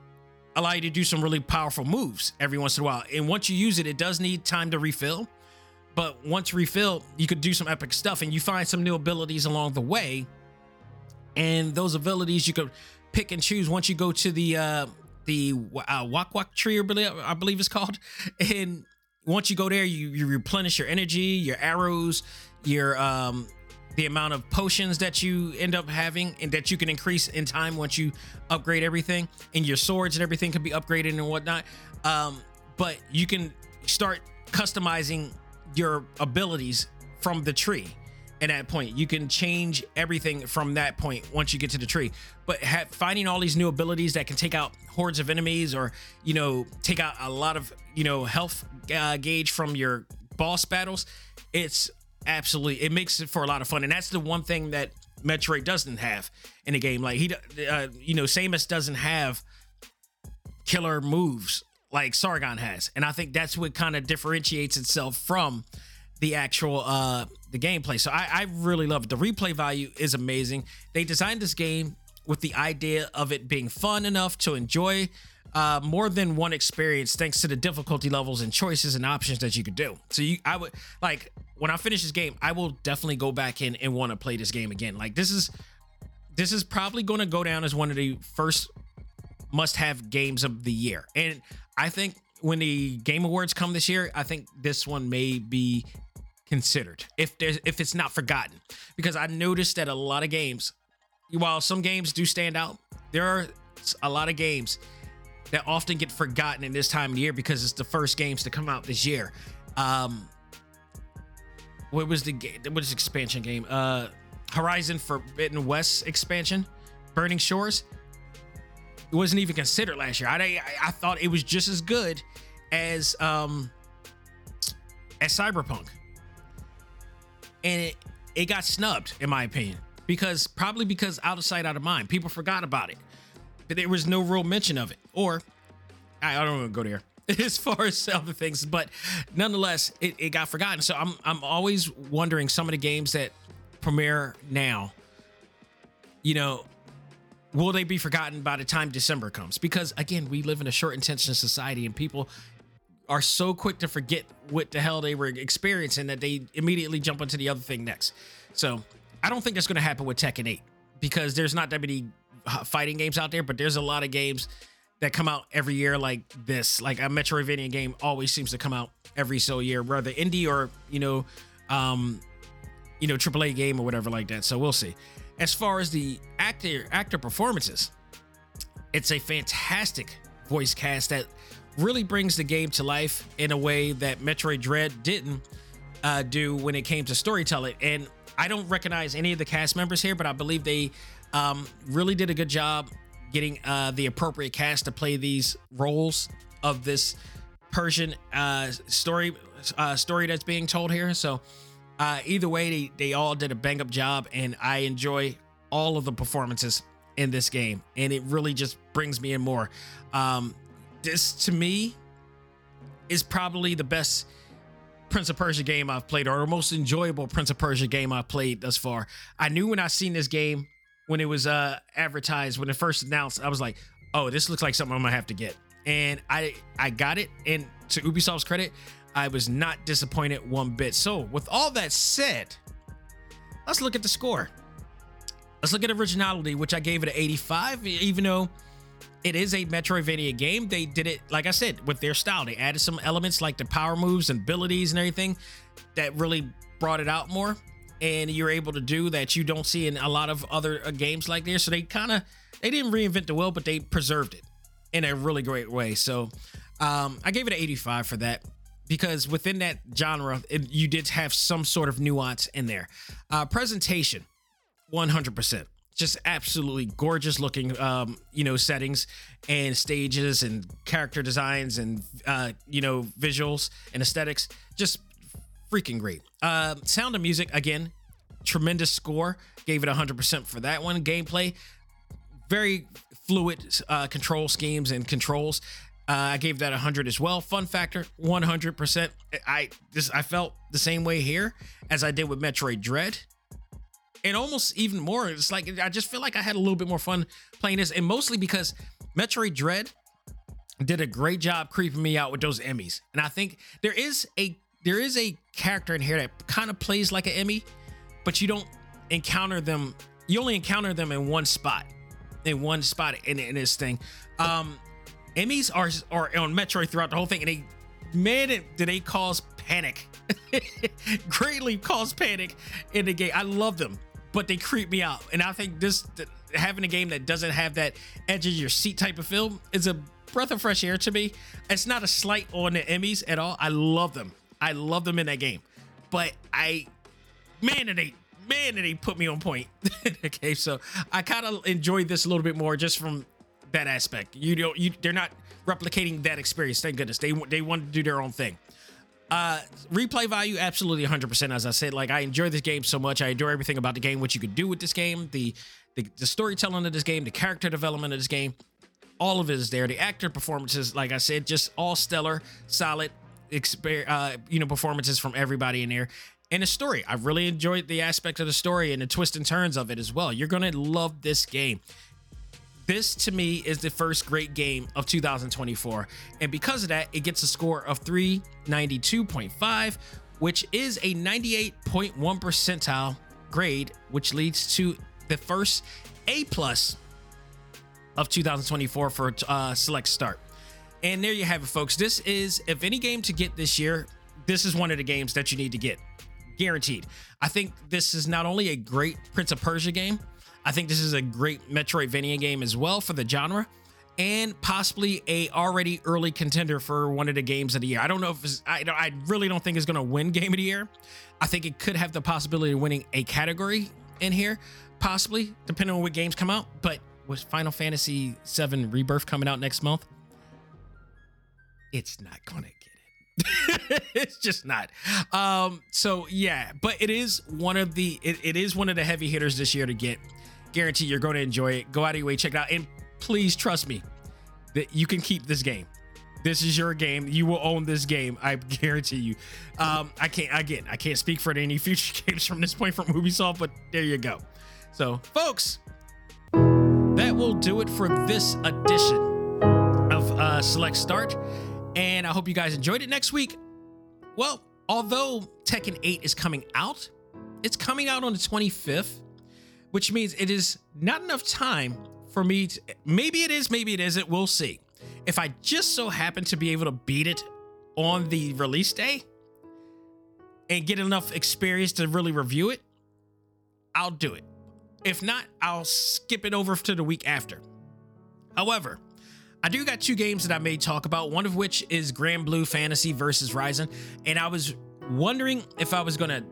[SPEAKER 1] allow you to do some really powerful moves every once in a while. And once you use it, it does need time to refill. But once refilled, you could do some epic stuff and you find some new abilities along the way. And those abilities you could pick and choose once you go to the uh the uh, Wak Wak tree, I believe it's called. And once you go there, you, you replenish your energy, your arrows, your um the amount of potions that you end up having and that you can increase in time once you upgrade everything and your swords and everything can be upgraded and whatnot. Um, but you can start customizing your abilities from the tree at that point. You can change everything from that point once you get to the tree. But finding all these new abilities that can take out hordes of enemies or you know take out a lot of you know health uh, gauge from your boss battles it's absolutely. It makes it for a lot of fun and that's the one thing that metroid doesn't have in a game. Like he uh, you know samus doesn't have killer moves like sargon has and i think that's what kind of differentiates itself from the actual uh the gameplay. So I, I really love it. The replay value is amazing. They designed this game with the idea of it being fun enough to enjoy uh, more than one experience thanks to the difficulty levels and choices and options that you could do. So you, I would like when I finish this game, I will definitely go back in and want to play this game again. Like this is, this is probably going to go down as one of the first must-have games of the year, and I think when the Game Awards come this year, I think this one may be considered if there's if it's not forgotten because I noticed that a lot of games, while some games do stand out, there are a lot of games that often get forgotten in this time of year because it's the first games to come out this year. Um, what was the game? What is expansion game? Uh, Horizon Forbidden West expansion, Burning Shores. It wasn't even considered last year. I, I, I thought it was just as good as um as Cyberpunk, and it it got snubbed in my opinion because probably because out of sight, out of mind. People forgot about it but there was no real mention of it. Or I, I don't want to go there as far as other things, but nonetheless, it, it got forgotten. So I'm I'm always wondering some of the games that premiere now, you know, will they be forgotten by the time December comes? Because again, we live in a short intention society and people are so quick to forget what the hell they were experiencing that they immediately jump into the other thing next. So I don't think that's going to happen with Tekken 8 because there's not that many fighting games out there, but there's a lot of games that come out every year like this. Like a Metroidvania game always seems to come out every so year, whether indie or you know, um, you know, AAA game or whatever like that. So we'll see. As far as the actor actor performances, it's a fantastic voice cast that really brings the game to life in a way that Metroid Dread didn't uh, do when it came to storytelling. And I don't recognize any of the cast members here, but I believe they um, really did a good job getting uh, the appropriate cast to play these roles of this Persian uh, story uh, story that's being told here. So uh, either way, they, they all did a bang up job, and I enjoy all of the performances in this game, and it really just brings me in more. Um, this to me is probably the best Prince of Persia game I've played, or the most enjoyable Prince of Persia game I've played thus far. I knew when I seen this game when it was uh advertised when it first announced i was like oh this looks like something i'm gonna have to get. And i i got it and to ubisoft's credit i was not disappointed one bit. So with all that said let's look at the score. Let's look at originality which i gave it an 85 even though it is a metroidvania game. They did it like i said with their style. They added some elements like the power moves and abilities and everything that really brought it out more and you're able to do that you don't see in a lot of other uh, games like this. So they kind of they didn't reinvent the wheel, but they preserved it in a really great way. So um, I gave it an 85 for that. because within that genre, it, you did have some sort of nuance in there. Uh, presentation, 100%. Just absolutely gorgeous looking, um, you know, settings and stages and character designs and, uh, you know, visuals and aesthetics. Just freaking great. Uh, sound and music, again, tremendous score. Gave it 100% for that one. Gameplay, very fluid uh, control schemes and controls. Uh, I gave that 100 as well. Fun factor, 100%. I just I felt the same way here as I did with Metroid Dread. And almost even more, it's like I just feel like I had a little bit more fun playing this, and mostly because Metroid Dread did a great job creeping me out with those EMMIs. And I think there is a there is a character in here that kind of plays like an EMMI, but you don't encounter them. You only encounter them in one spot, in one spot in, in this thing. Um, EMMIs are are on Metroid throughout the whole thing, and they man, do they cause panic? Greatly cause panic in the game. I love them, but they creep me out, and I think this having a game that doesn't have that edge of your seat type of feel is a breath of fresh air to me. It's not a slight on the EMMIs at all. I love them. I love them in that game, but I, man, and they man, and they put me on point. okay, so I kind of enjoyed this a little bit more just from that aspect. You don't you they're not replicating that experience. Thank goodness. They they want to do their own thing. Uh replay value absolutely 100% as I said. Like I enjoy this game so much. I enjoy everything about the game, what you could do with this game, the the, the storytelling of this game, the character development of this game. All of it is there. The actor performances, like I said, just all stellar, solid, exper- uh, you know, performances from everybody in there. And the story, I really enjoyed the aspect of the story and the twists and turns of it as well. You're gonna love this game this to me is the first great game of 2024 and because of that it gets a score of 392.5 which is a 98.1 percentile grade which leads to the first a plus of 2024 for uh, select start and there you have it folks this is if any game to get this year this is one of the games that you need to get guaranteed i think this is not only a great prince of persia game I think this is a great Metroidvania game as well for the genre and possibly a already early contender for one of the games of the year. I don't know if I, I really don't think it's going to win game of the year. I think it could have the possibility of winning a category in here, possibly depending on what games come out. But with Final Fantasy VII Rebirth coming out next month, it's not to get it. it's just not. Um, so yeah, but it is one of the it, it is one of the heavy hitters this year to get guarantee you're to enjoy it. Go out of your way, check it out, and please trust me that you can keep this game. This is your game. You will own this game. I guarantee you. Um, I can't again. I can't speak for any future games from this point from Ubisoft, but there you go. So, folks, that will do it for this edition of uh, Select Start, and I hope you guys enjoyed it. Next week, well, although Tekken 8 is coming out, it's coming out on the 25th which means it is not enough time for me to, maybe it is, maybe it isn't, we'll see. If I just so happen to be able to beat it on the release day and get enough experience to really review it, I'll do it. If not, I'll skip it over to the week after. However, I do got two games that I may talk about, one of which is Granblue Fantasy versus Rising, and I was wondering if I was gonna,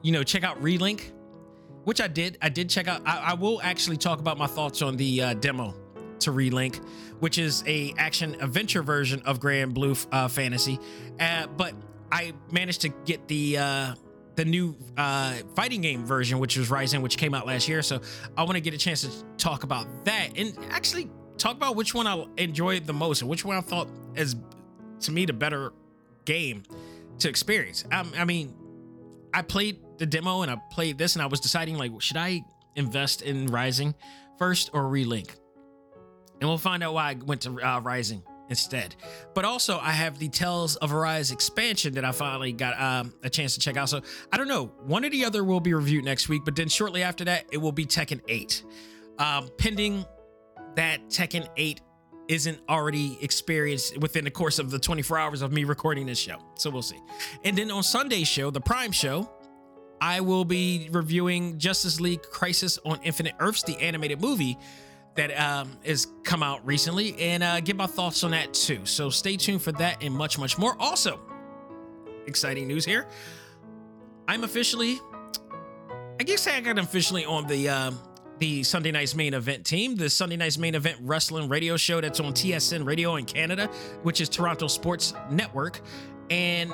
[SPEAKER 1] you know, check out Relink which I did. I did check out. I, I will actually talk about my thoughts on the uh, demo to Relink, which is a action adventure version of Granblue uh, Fantasy. Uh, but I managed to get the uh, the new uh, fighting game version, which was Rising, which came out last year. So I want to get a chance to talk about that and actually talk about which one I enjoyed the most and which one I thought is to me the better game to experience. Um, I mean, I played the demo and I played this and I was deciding like, should I invest in Rising first or Relink? And we'll find out why I went to uh, Rising instead. But also, I have the Tales of Arise expansion that I finally got um, a chance to check out. So I don't know, one or the other will be reviewed next week, but then shortly after that, it will be Tekken 8. Um, pending that Tekken 8 isn't already experienced within the course of the 24 hours of me recording this show. So we'll see. And then on Sunday's show, the Prime show, I will be reviewing Justice League Crisis on Infinite Earths, the animated movie that um, is come out recently and uh, give my thoughts on that too. So stay tuned for that and much, much more. Also, exciting news here. I'm officially, I guess I got officially on the um, the Sunday Night's main event team, the Sunday Night's main event wrestling radio show that's on TSN Radio in Canada, which is Toronto Sports Network, and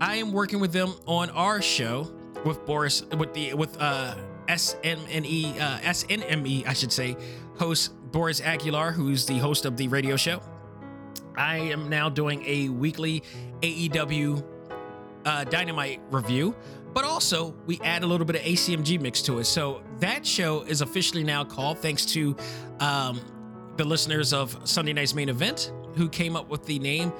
[SPEAKER 1] I am working with them on our show with Boris with the with uh SNME uh SNME I should say host Boris Aguilar who's the host of the radio show. I am now doing a weekly AEW uh, Dynamite review, but also we add a little bit of ACMG mix to it. So that show is officially now called thanks to um, the listeners of Sunday Night's main event who came up with the name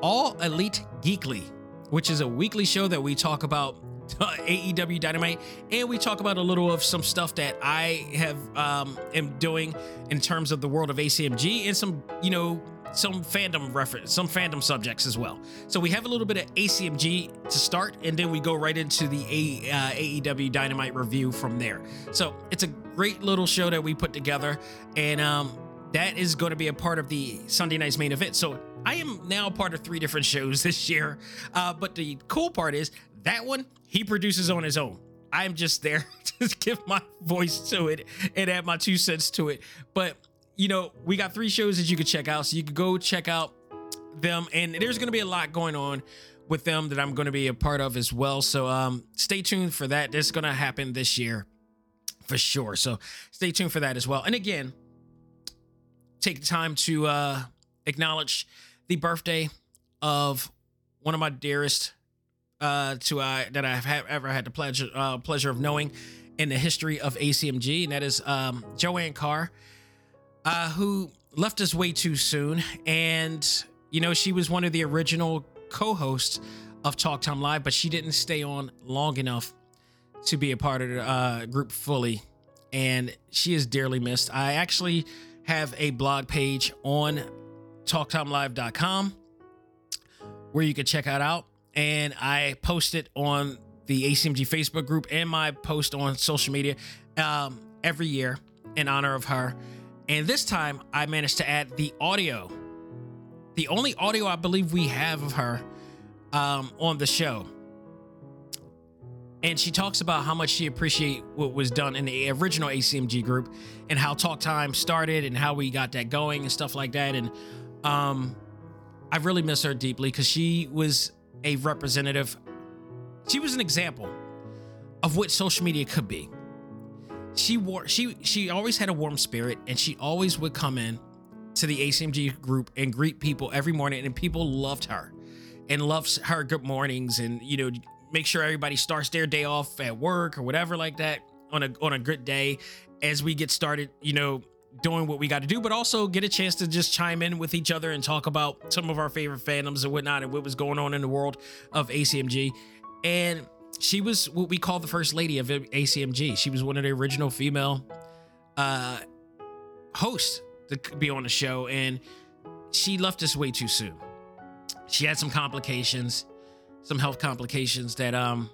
[SPEAKER 1] All Elite Geekly, which is a weekly show that we talk about AEW Dynamite, and we talk about a little of some stuff that I have um, am doing in terms of the world of ACMG and some, you know, some fandom reference, some fandom subjects as well. So we have a little bit of ACMG to start, and then we go right into the a, uh, AEW Dynamite review from there. So it's a great little show that we put together, and um, that is going to be a part of the Sunday night's main event. So I am now part of three different shows this year. Uh, but the cool part is that one he produces on his own. I'm just there to give my voice to it and add my two cents to it. But you know, we got three shows that you could check out, so you could go check out them. And there's going to be a lot going on with them that I'm going to be a part of as well. So um, stay tuned for that. This is going to happen this year for sure. So stay tuned for that as well. And again, take the time to uh, acknowledge the birthday of one of my dearest uh, to uh, that I've have ever had the pleasure uh, pleasure of knowing in the history of ACMG, and that is um, Joanne Carr uh, who left us way too soon. And, you know, she was one of the original co hosts of Talk Time Live, but she didn't stay on long enough to be a part of the uh, group fully. And she is dearly missed. I actually have a blog page on talktimelive.com where you can check it out. And I post it on the ACMG Facebook group and my post on social media um, every year in honor of her. And this time I managed to add the audio. The only audio I believe we have of her um, on the show. And she talks about how much she appreciate what was done in the original ACMG group and how Talk Time started and how we got that going and stuff like that. And um, I really miss her deeply because she was a representative. She was an example of what social media could be she wore she she always had a warm spirit and she always would come in to the ACMG group and greet people every morning and people loved her and loves her good mornings and you know make sure everybody starts their day off at work or whatever like that on a on a good day as we get started you know doing what we got to do but also get a chance to just chime in with each other and talk about some of our favorite fandoms and whatnot and what was going on in the world of ACMG and she was what we call the first lady of ACMG. She was one of the original female uh, hosts to be on the show, and she left us way too soon. She had some complications, some health complications that um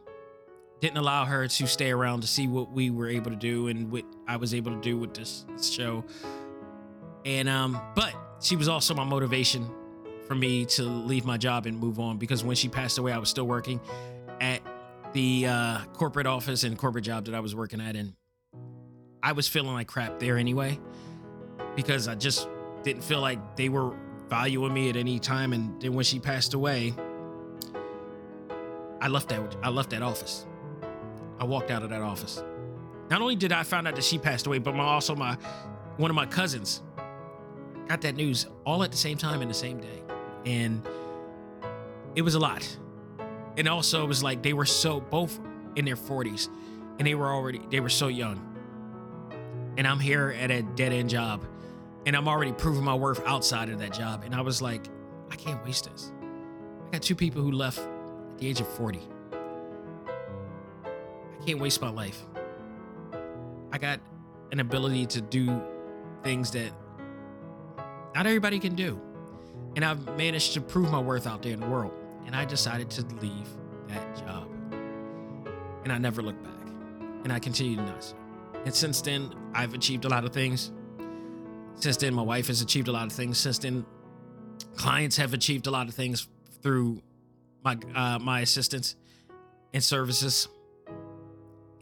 [SPEAKER 1] didn't allow her to stay around to see what we were able to do and what I was able to do with this, this show. And um, but she was also my motivation for me to leave my job and move on because when she passed away, I was still working at the uh, corporate office and corporate job that I was working at, and I was feeling like crap there anyway because I just didn't feel like they were valuing me at any time. And then when she passed away, I left that I left that office. I walked out of that office. Not only did I find out that she passed away, but my also my one of my cousins got that news all at the same time in the same day, and it was a lot and also it was like they were so both in their 40s and they were already they were so young. And i'm here at a dead-end job and i'm already proving my worth outside of that job. And i was like i can't waste this. I got two people who left at the age of 40 i can't waste my life. I got an ability to do things that not everybody can do. And i've managed to prove my worth out there in the world and I decided to leave that job. And I never looked back. And I continued to not. And since then, I've achieved a lot of things. Since then, my wife has achieved a lot of things. Since then, clients have achieved a lot of things through my uh, my assistance and services.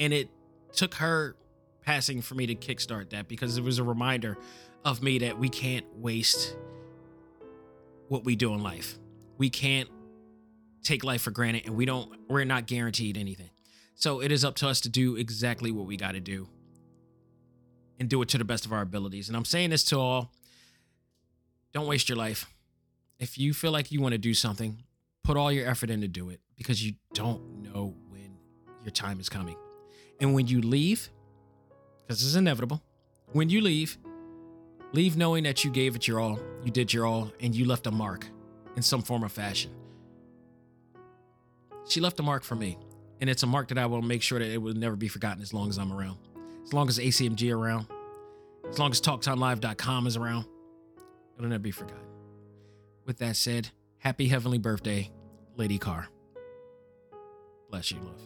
[SPEAKER 1] And it took her passing for me to kickstart that because it was a reminder of me that we can't waste what we do in life. We can't take life for granted and we don't we're not guaranteed anything. So it is up to us to do exactly what we got to do and do it to the best of our abilities. And I'm saying this to all don't waste your life. If you feel like you want to do something, put all your effort in to do it because you don't know when your time is coming. And when you leave, because it's inevitable, when you leave, leave knowing that you gave it your all, you did your all, and you left a mark in some form or fashion. She left a mark for me, and it's a mark that I will make sure that it will never be forgotten as long as I'm around, as long as ACMG around, as long as TalkTimeLive.com is around. It'll never be forgotten. With that said, happy heavenly birthday, Lady Carr. Bless you, love.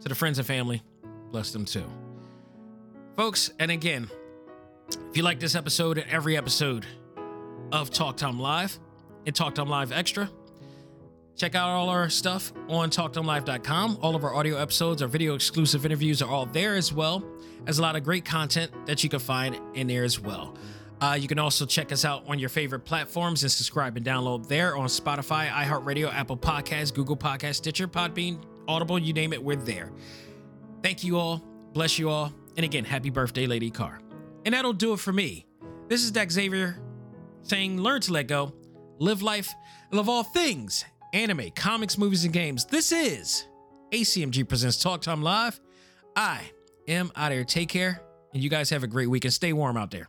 [SPEAKER 1] To the friends and family, bless them too. Folks, and again, if you like this episode and every episode of Talk Time Live and Talk Time Live Extra, check out all our stuff on TalkTimeLive.com. All of our audio episodes, our video exclusive interviews are all there as well as a lot of great content that you can find in there as well. Uh, you can also check us out on your favorite platforms and subscribe and download there on Spotify, iHeartRadio, Apple Podcasts, Google Podcasts, Stitcher, Podbean, Audible, you name it, we're there. Thank you all. Bless you all. And again, happy birthday, Lady Carr. And that'll do it for me. This is Dak Xavier saying, learn to let go, live life, love all things anime, comics, movies, and games. This is ACMG Presents Talk Time Live. I am out of here. Take care, and you guys have a great week and stay warm out there.